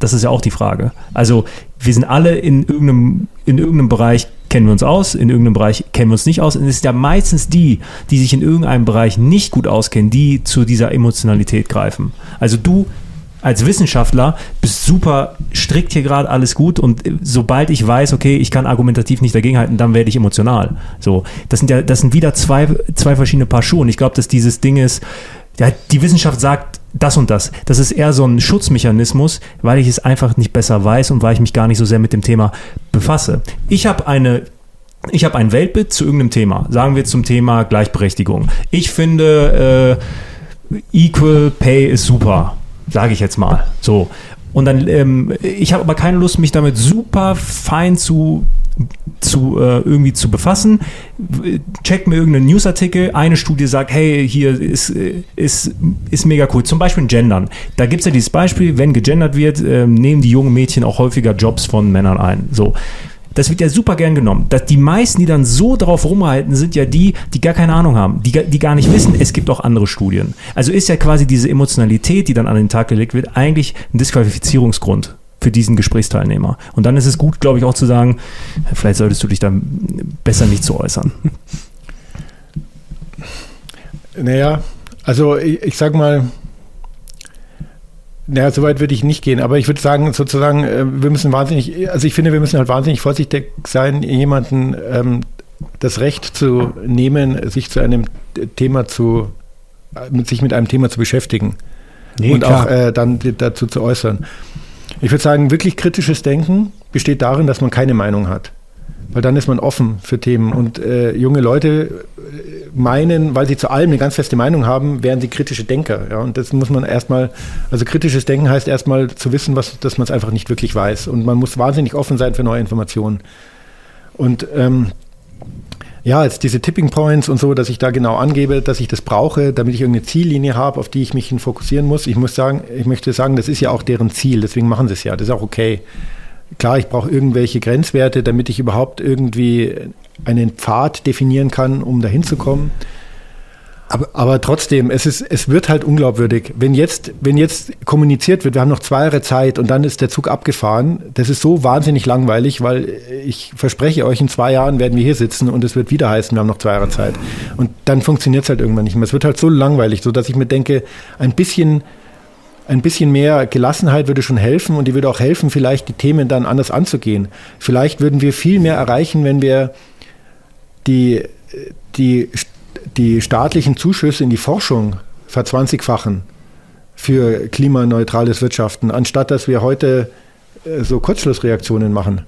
Das ist ja auch die Frage. Also wir sind alle in irgendeinem, in irgendeinem Bereich kennen wir uns aus, in irgendeinem Bereich kennen wir uns nicht aus. Und es ist ja meistens die, die sich in irgendeinem Bereich nicht gut auskennen, die zu dieser Emotionalität greifen. Also du als Wissenschaftler bist super strikt hier gerade alles gut und sobald ich weiß, okay, ich kann argumentativ nicht dagegenhalten, dann werde ich emotional. So, das sind ja, das sind wieder zwei, zwei verschiedene Paar Schuhe. Und ich glaube, dass dieses Ding ist, ja, die Wissenschaft sagt das und das. Das ist eher so ein Schutzmechanismus, weil ich es einfach nicht besser weiß und weil ich mich gar nicht so sehr mit dem Thema befasse. Ich habe eine ich habe ein Weltbild zu irgendeinem Thema. Sagen wir zum Thema Gleichberechtigung. Ich finde, äh, Equal Pay ist super sage ich jetzt mal. So. Und dann, ähm, ich habe aber keine Lust, mich damit super fein zu zu äh, irgendwie zu befassen. Check mir irgendeinen Newsartikel, eine Studie sagt, hey, hier ist, ist, ist mega cool. Zum Beispiel Gendern. Da gibt es ja dieses Beispiel, wenn gegendert wird, äh, nehmen die jungen Mädchen auch häufiger Jobs von Männern ein. So. Das wird ja super gern genommen. Das, die meisten, die dann so drauf rumreiten, sind ja die, die gar keine Ahnung haben, die, die gar nicht wissen, es gibt auch andere Studien. Also ist ja quasi diese Emotionalität, die dann an den Tag gelegt wird, eigentlich ein Disqualifizierungsgrund für diesen Gesprächsteilnehmer. Und dann ist es gut, glaube ich, auch zu sagen, vielleicht solltest du dich da besser nicht zu äußern. Naja, also ich, ich sag mal, naja, so weit würde ich nicht gehen, aber ich würde sagen, sozusagen, äh, wir müssen wahnsinnig, also ich finde, wir müssen halt wahnsinnig vorsichtig sein, jemanden ähm, das Recht zu nehmen, sich zu einem Thema zu, mit, sich mit einem Thema zu beschäftigen nee, und klar. auch äh, dann dazu zu äußern. Ich würde sagen, wirklich kritisches Denken besteht darin, dass man keine Meinung hat weil dann ist man offen für Themen. Und äh, junge Leute äh, meinen, weil sie zu allem eine ganz feste Meinung haben, wären sie kritische Denker. Ja? Und das muss man erstmal, also kritisches Denken heißt erstmal zu wissen, was, dass man es einfach nicht wirklich weiß. Und man muss wahnsinnig offen sein für neue Informationen. Und ähm, ja, jetzt diese Tipping Points und so, dass ich da genau angebe, dass ich das brauche, damit ich irgendeine Ziellinie habe, auf die ich mich hin fokussieren muss. Ich muss sagen, ich möchte sagen, das ist ja auch deren Ziel, deswegen machen sie es ja. Das ist auch okay. Klar, ich brauche irgendwelche Grenzwerte, damit ich überhaupt irgendwie einen Pfad definieren kann, um dahin zu kommen. Aber, aber trotzdem, es, ist, es wird halt unglaubwürdig. Wenn jetzt, wenn jetzt kommuniziert wird, wir haben noch zwei Jahre Zeit und dann ist der Zug abgefahren, das ist so wahnsinnig langweilig, weil ich verspreche euch, in zwei Jahren werden wir hier sitzen und es wird wieder heißen, wir haben noch zwei Jahre Zeit. Und dann funktioniert es halt irgendwann nicht mehr. Es wird halt so langweilig, so dass ich mir denke, ein bisschen ein bisschen mehr Gelassenheit würde schon helfen und die würde auch helfen, vielleicht die Themen dann anders anzugehen. Vielleicht würden wir viel mehr erreichen, wenn wir die, die, die staatlichen Zuschüsse in die Forschung verzwanzigfachen für klimaneutrales Wirtschaften, anstatt dass wir heute äh, so Kurzschlussreaktionen machen.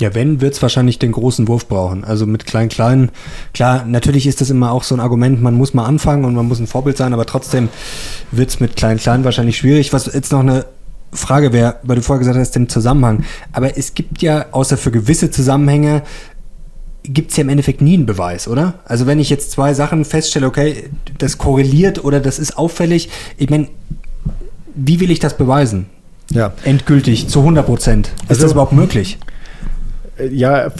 Ja, wenn, wird es wahrscheinlich den großen Wurf brauchen. Also mit Klein-Klein, klar, natürlich ist das immer auch so ein Argument, man muss mal anfangen und man muss ein Vorbild sein, aber trotzdem wird es mit Klein-Klein wahrscheinlich schwierig. Was jetzt noch eine Frage wäre, weil du vorher gesagt hast, den Zusammenhang. Aber es gibt ja, außer für gewisse Zusammenhänge, gibt es ja im Endeffekt nie einen Beweis, oder? Also wenn ich jetzt zwei Sachen feststelle, okay, das korreliert oder das ist auffällig, ich meine, wie will ich das beweisen? Ja. Endgültig, zu 100 Prozent. Ist Also- das überhaupt möglich? Ja,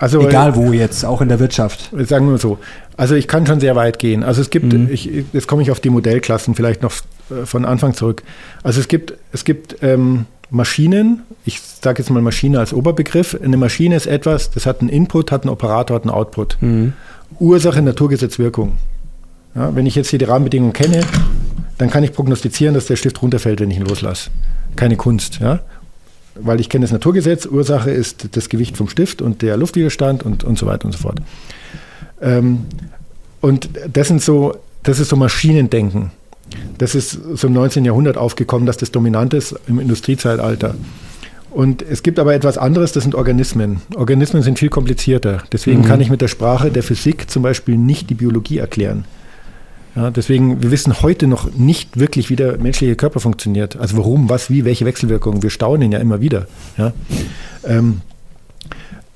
also Egal wo jetzt, auch in der Wirtschaft. Sagen wir so. Also ich kann schon sehr weit gehen. Also es gibt, Mhm. ich, jetzt komme ich auf die Modellklassen vielleicht noch äh, von Anfang zurück. Also es gibt, es gibt ähm, Maschinen, ich sage jetzt mal Maschine als Oberbegriff. Eine Maschine ist etwas, das hat einen Input, hat einen Operator, hat einen Output. Mhm. Ursache, Naturgesetz, Wirkung. Ja, wenn ich jetzt hier die Rahmenbedingungen kenne, dann kann ich prognostizieren, dass der Stift runterfällt, wenn ich ihn loslasse. Keine Kunst. Ja? Weil ich kenne das Naturgesetz, Ursache ist das Gewicht vom Stift und der Luftwiderstand und, und so weiter und so fort. Ähm, und das sind so, das ist so Maschinendenken. Das ist so im 19. Jahrhundert aufgekommen, dass das dominant ist im Industriezeitalter. Und es gibt aber etwas anderes, das sind Organismen. Organismen sind viel komplizierter. Deswegen Mhm. kann ich mit der Sprache der Physik zum Beispiel nicht die Biologie erklären. Ja, deswegen, wir wissen heute noch nicht wirklich, wie der menschliche Körper funktioniert. Also warum, was, wie, welche Wechselwirkungen. Wir staunen ja immer wieder. Ja. Ähm,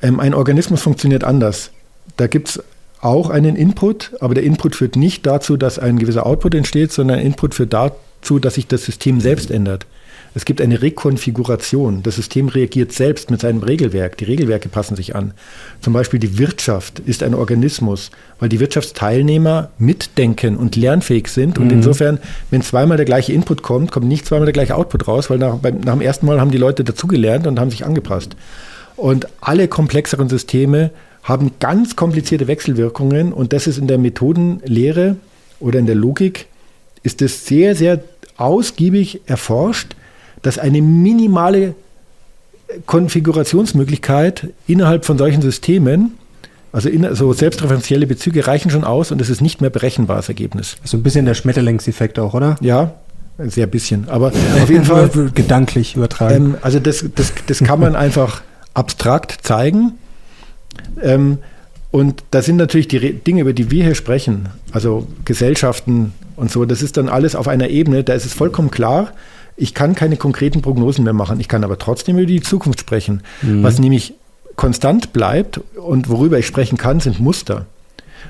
ähm, ein Organismus funktioniert anders. Da gibt es auch einen Input, aber der Input führt nicht dazu, dass ein gewisser Output entsteht, sondern Input führt dazu, dass sich das System selbst ändert. Es gibt eine Rekonfiguration. Das System reagiert selbst mit seinem Regelwerk. Die Regelwerke passen sich an. Zum Beispiel die Wirtschaft ist ein Organismus, weil die Wirtschaftsteilnehmer mitdenken und lernfähig sind. Und insofern, wenn zweimal der gleiche Input kommt, kommt nicht zweimal der gleiche Output raus, weil nach, beim, nach dem ersten Mal haben die Leute dazugelernt und haben sich angepasst. Und alle komplexeren Systeme haben ganz komplizierte Wechselwirkungen und das ist in der Methodenlehre oder in der Logik ist es sehr, sehr ausgiebig erforscht, dass eine minimale Konfigurationsmöglichkeit innerhalb von solchen Systemen, also in, so selbstreferenzielle Bezüge reichen schon aus und es ist nicht mehr berechenbares Ergebnis. So ein bisschen der Schmetterlingseffekt auch, oder? Ja, sehr bisschen, aber auf jeden [laughs] Fall Gedanklich übertragen. ähm, also das, das, das kann man einfach abstrakt zeigen. Ähm, und da sind natürlich die Re Dinge, über die wir hier sprechen, also Gesellschaften und so, das ist dann alles auf einer Ebene, da ist es vollkommen klar, ich kann keine konkreten Prognosen mehr machen, ich kann aber trotzdem über die Zukunft sprechen. Was nämlich konstant bleibt und worüber ich sprechen kann, sind Muster.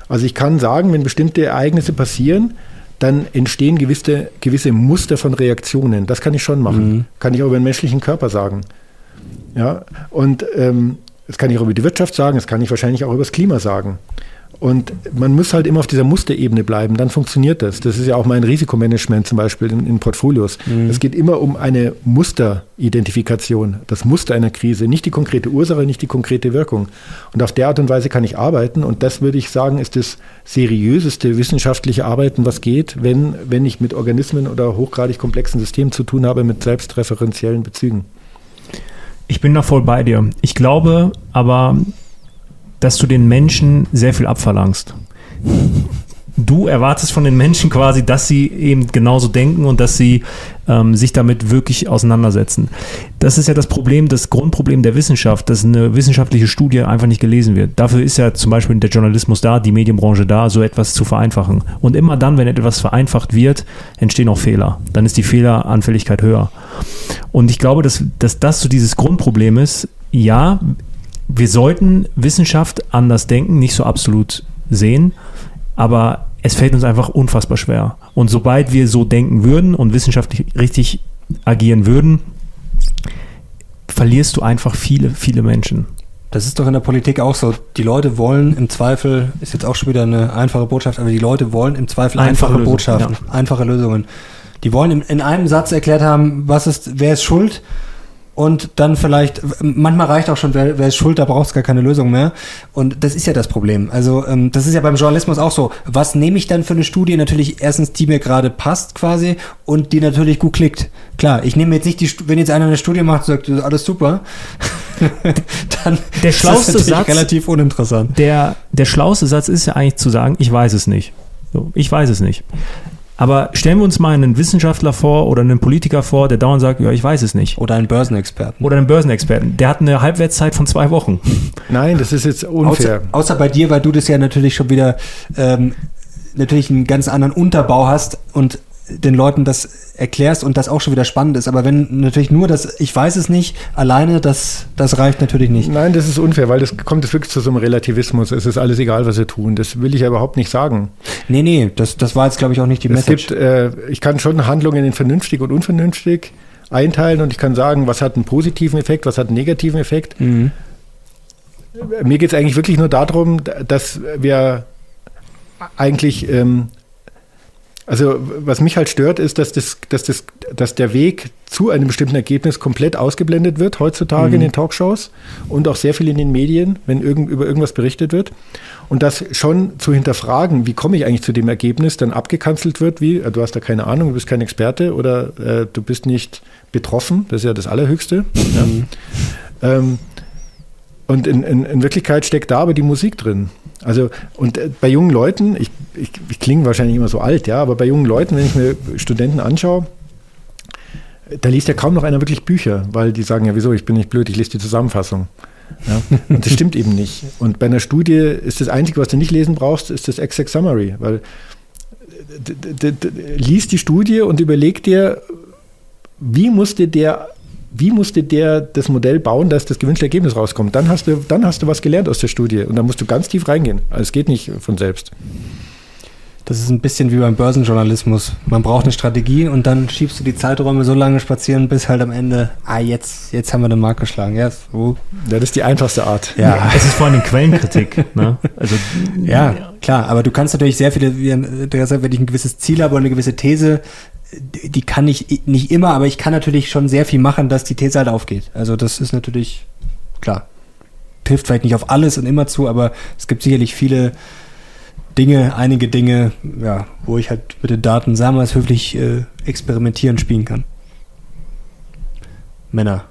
Also ich kann sagen, wenn bestimmte Ereignisse passieren, dann entstehen gewisse, gewisse Muster von Reaktionen. Das kann ich schon machen. Kann ich auch über den menschlichen Körper sagen. Ja, und ähm, das kann ich auch über die Wirtschaft sagen, das kann ich wahrscheinlich auch über das Klima sagen. Und man muss halt immer auf dieser Musterebene bleiben, dann funktioniert das. Das ist ja auch mein Risikomanagement zum Beispiel in, in Portfolios. Es geht immer um eine Musteridentifikation, das Muster einer Krise, nicht die konkrete Ursache, nicht die konkrete Wirkung. Und auf der Art und Weise kann ich arbeiten und das würde ich sagen, ist das seriöseste wissenschaftliche Arbeiten, was geht, wenn, wenn ich mit Organismen oder hochgradig komplexen Systemen zu tun habe, mit selbstreferenziellen Bezügen. Ich bin da voll bei dir. Ich glaube aber, dass du den Menschen sehr viel abverlangst. Du erwartest von den Menschen quasi, dass sie eben genauso denken und dass sie ähm, sich damit wirklich auseinandersetzen. Das ist ja das Problem, das Grundproblem der Wissenschaft, dass eine wissenschaftliche Studie einfach nicht gelesen wird. Dafür ist ja zum Beispiel der Journalismus da, die Medienbranche da, so etwas zu vereinfachen. Und immer dann, wenn etwas vereinfacht wird, entstehen auch Fehler. Dann ist die Fehleranfälligkeit höher. Und ich glaube, dass, dass das so dieses Grundproblem ist. Ja, wir sollten Wissenschaft anders denken, nicht so absolut sehen, aber es fällt uns einfach unfassbar schwer. Und sobald wir so denken würden und wissenschaftlich richtig agieren würden, verlierst du einfach viele, viele Menschen. Das ist doch in der Politik auch so. Die Leute wollen im Zweifel, ist jetzt auch schon wieder eine einfache Botschaft, aber die Leute wollen im Zweifel einfache, Einfache Botschaften, einfache Lösungen. Die wollen in, in einem Satz erklärt haben, was ist, wer ist schuld und dann vielleicht, manchmal reicht auch schon, wer, wer ist schuld, da braucht es gar keine Lösung mehr. Und das ist ja das Problem. Also ähm, das ist ja beim Journalismus auch so. Was nehme ich dann für eine Studie? Natürlich erstens, die mir gerade passt quasi und die natürlich gut klickt. Klar, ich nehme jetzt nicht die, wenn jetzt einer eine Studie macht und sagt, alles super, [laughs] dann Der ist das schlauste natürlich Satz- relativ uninteressant. Der, der schlauste Satz ist ja eigentlich zu sagen, ich weiß es nicht. So, ich weiß es nicht. Aber stellen wir uns mal einen Wissenschaftler vor oder einen Politiker vor, der dauernd sagt, ja, ich weiß es nicht. Oder einen Börsenexperten. Oder einen Börsenexperten. Der hat eine Halbwertszeit von zwei Wochen. [laughs] Nein, das ist jetzt unfair. Außer, außer bei dir, weil du das ja natürlich schon wieder ähm, natürlich einen ganz anderen Unterbau hast und den Leuten das erklärst und das auch schon wieder spannend ist. Aber wenn natürlich nur das, ich weiß es nicht, alleine, das, das reicht natürlich nicht. Nein, das ist unfair, weil das kommt wirklich zu so einem Relativismus. Es ist alles egal, was sie tun. Das will ich ja überhaupt nicht sagen. Nee, nee, das, das war jetzt, glaube ich, auch nicht die Es Message. gibt, äh, ich kann schon Handlungen in vernünftig und unvernünftig einteilen und ich kann sagen, was hat einen positiven Effekt, was hat einen negativen Effekt. Mhm. Mir geht es eigentlich wirklich nur darum, dass wir eigentlich, ähm, also was mich halt stört, ist, dass, das, dass, das, dass der Weg zu einem bestimmten Ergebnis komplett ausgeblendet wird heutzutage in den Talkshows und auch sehr viel in den Medien, wenn irgend, über irgendwas berichtet wird. Und das schon zu hinterfragen, wie komme ich eigentlich zu dem Ergebnis, dann abgekanzelt wird, wie, äh, du hast da keine Ahnung, du bist kein Experte oder äh, du bist nicht betroffen, das ist ja das Allerhöchste. Ja. Ähm, und in, in, in Wirklichkeit steckt da aber die Musik drin. Also, und äh, bei jungen Leuten, ich, ich, ich klinge wahrscheinlich immer so alt, ja, aber bei jungen Leuten, wenn ich mir Studenten anschaue, da liest ja kaum noch einer wirklich Bücher, weil die sagen, ja, wieso, ich bin nicht blöd, ich lese die Zusammenfassung. Ja, und das stimmt eben nicht. Und bei einer Studie ist das Einzige, was du nicht lesen brauchst, ist das Exact Summary, weil d- d- d- lies die Studie und überleg dir, wie musste der, wie musste der das Modell bauen, dass das gewünschte Ergebnis rauskommt. Dann hast du, dann hast du was gelernt aus der Studie und dann musst du ganz tief reingehen. Also es geht nicht von selbst. Das ist ein bisschen wie beim Börsenjournalismus. Man braucht eine Strategie und dann schiebst du die Zeiträume so lange spazieren, bis halt am Ende, ah, jetzt, jetzt haben wir den Markt geschlagen. Ja, so. Ja, das ist die einfachste Art. ja. Es ist vor allem Quellenkritik. Ne? Also, Ja, klar, aber du kannst natürlich sehr viele, wenn ich ein gewisses Ziel habe oder eine gewisse These, die kann ich nicht immer, aber ich kann natürlich schon sehr viel machen, dass die These halt aufgeht. Also das ist natürlich, klar, trifft vielleicht nicht auf alles und immer zu, aber es gibt sicherlich viele Dinge, einige Dinge, ja, wo ich halt mit den Daten, es höflich, äh, experimentieren, spielen kann. Männer,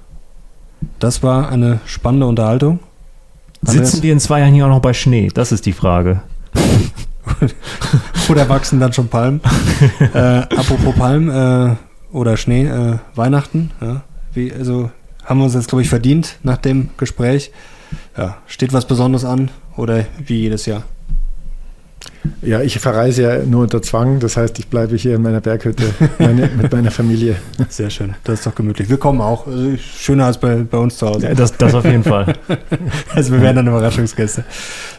das war eine spannende Unterhaltung. sitzen wir in zwei Jahren hier auch noch bei Schnee? Das ist die Frage. [laughs] Oder wachsen dann schon Palmen? [laughs] äh, apropos Palmen äh, oder Schnee, äh, Weihnachten. Ja, wie, also haben wir uns jetzt, glaube ich, verdient nach dem Gespräch. Ja, steht was Besonderes an oder wie jedes Jahr? Ja, ich verreise ja nur unter Zwang, das heißt, ich bleibe hier in meiner Berghütte [laughs] meine, mit meiner Familie. Sehr schön, das ist doch gemütlich. Wir kommen auch. Also schöner als bei, bei uns zu Hause. Ja, das, das auf jeden Fall. [laughs] Also wir werden dann Überraschungsgäste.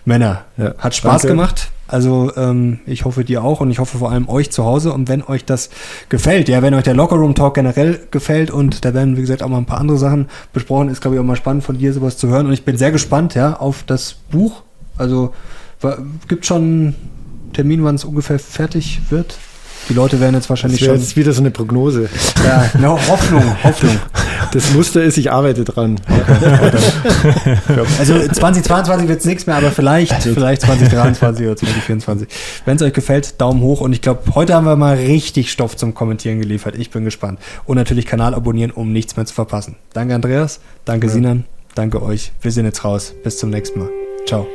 Männer, Ja, hat Spaß danke. gemacht. Also ähm, ich hoffe dir auch und ich hoffe vor allem euch zu Hause. Und wenn euch das gefällt, ja, wenn euch der Lockerroom Talk generell gefällt und da werden, wie gesagt, auch mal ein paar andere Sachen besprochen, ist, glaube ich, auch mal spannend von dir sowas zu hören. Und ich bin sehr gespannt, ja, auf das Buch. Also gibt schon einen Termin, wann es ungefähr fertig wird. Die Leute werden jetzt Das wahrscheinlich wäre schon. jetzt wieder so eine Prognose. Ja, no, Hoffnung, [laughs] Hoffnung. Das Muster ist, ich arbeite dran. Also 2022 wird es nichts mehr, aber vielleicht, vielleicht 2023 oder 2024. Wenn es euch gefällt, Daumen hoch. Und ich glaube, heute haben wir mal richtig Stoff zum Kommentieren geliefert. Ich bin gespannt. Und natürlich Kanal abonnieren, um nichts mehr zu verpassen. Danke Andreas, danke Sinan, danke euch. Wir sind jetzt raus. Bis zum nächsten Mal. Ciao.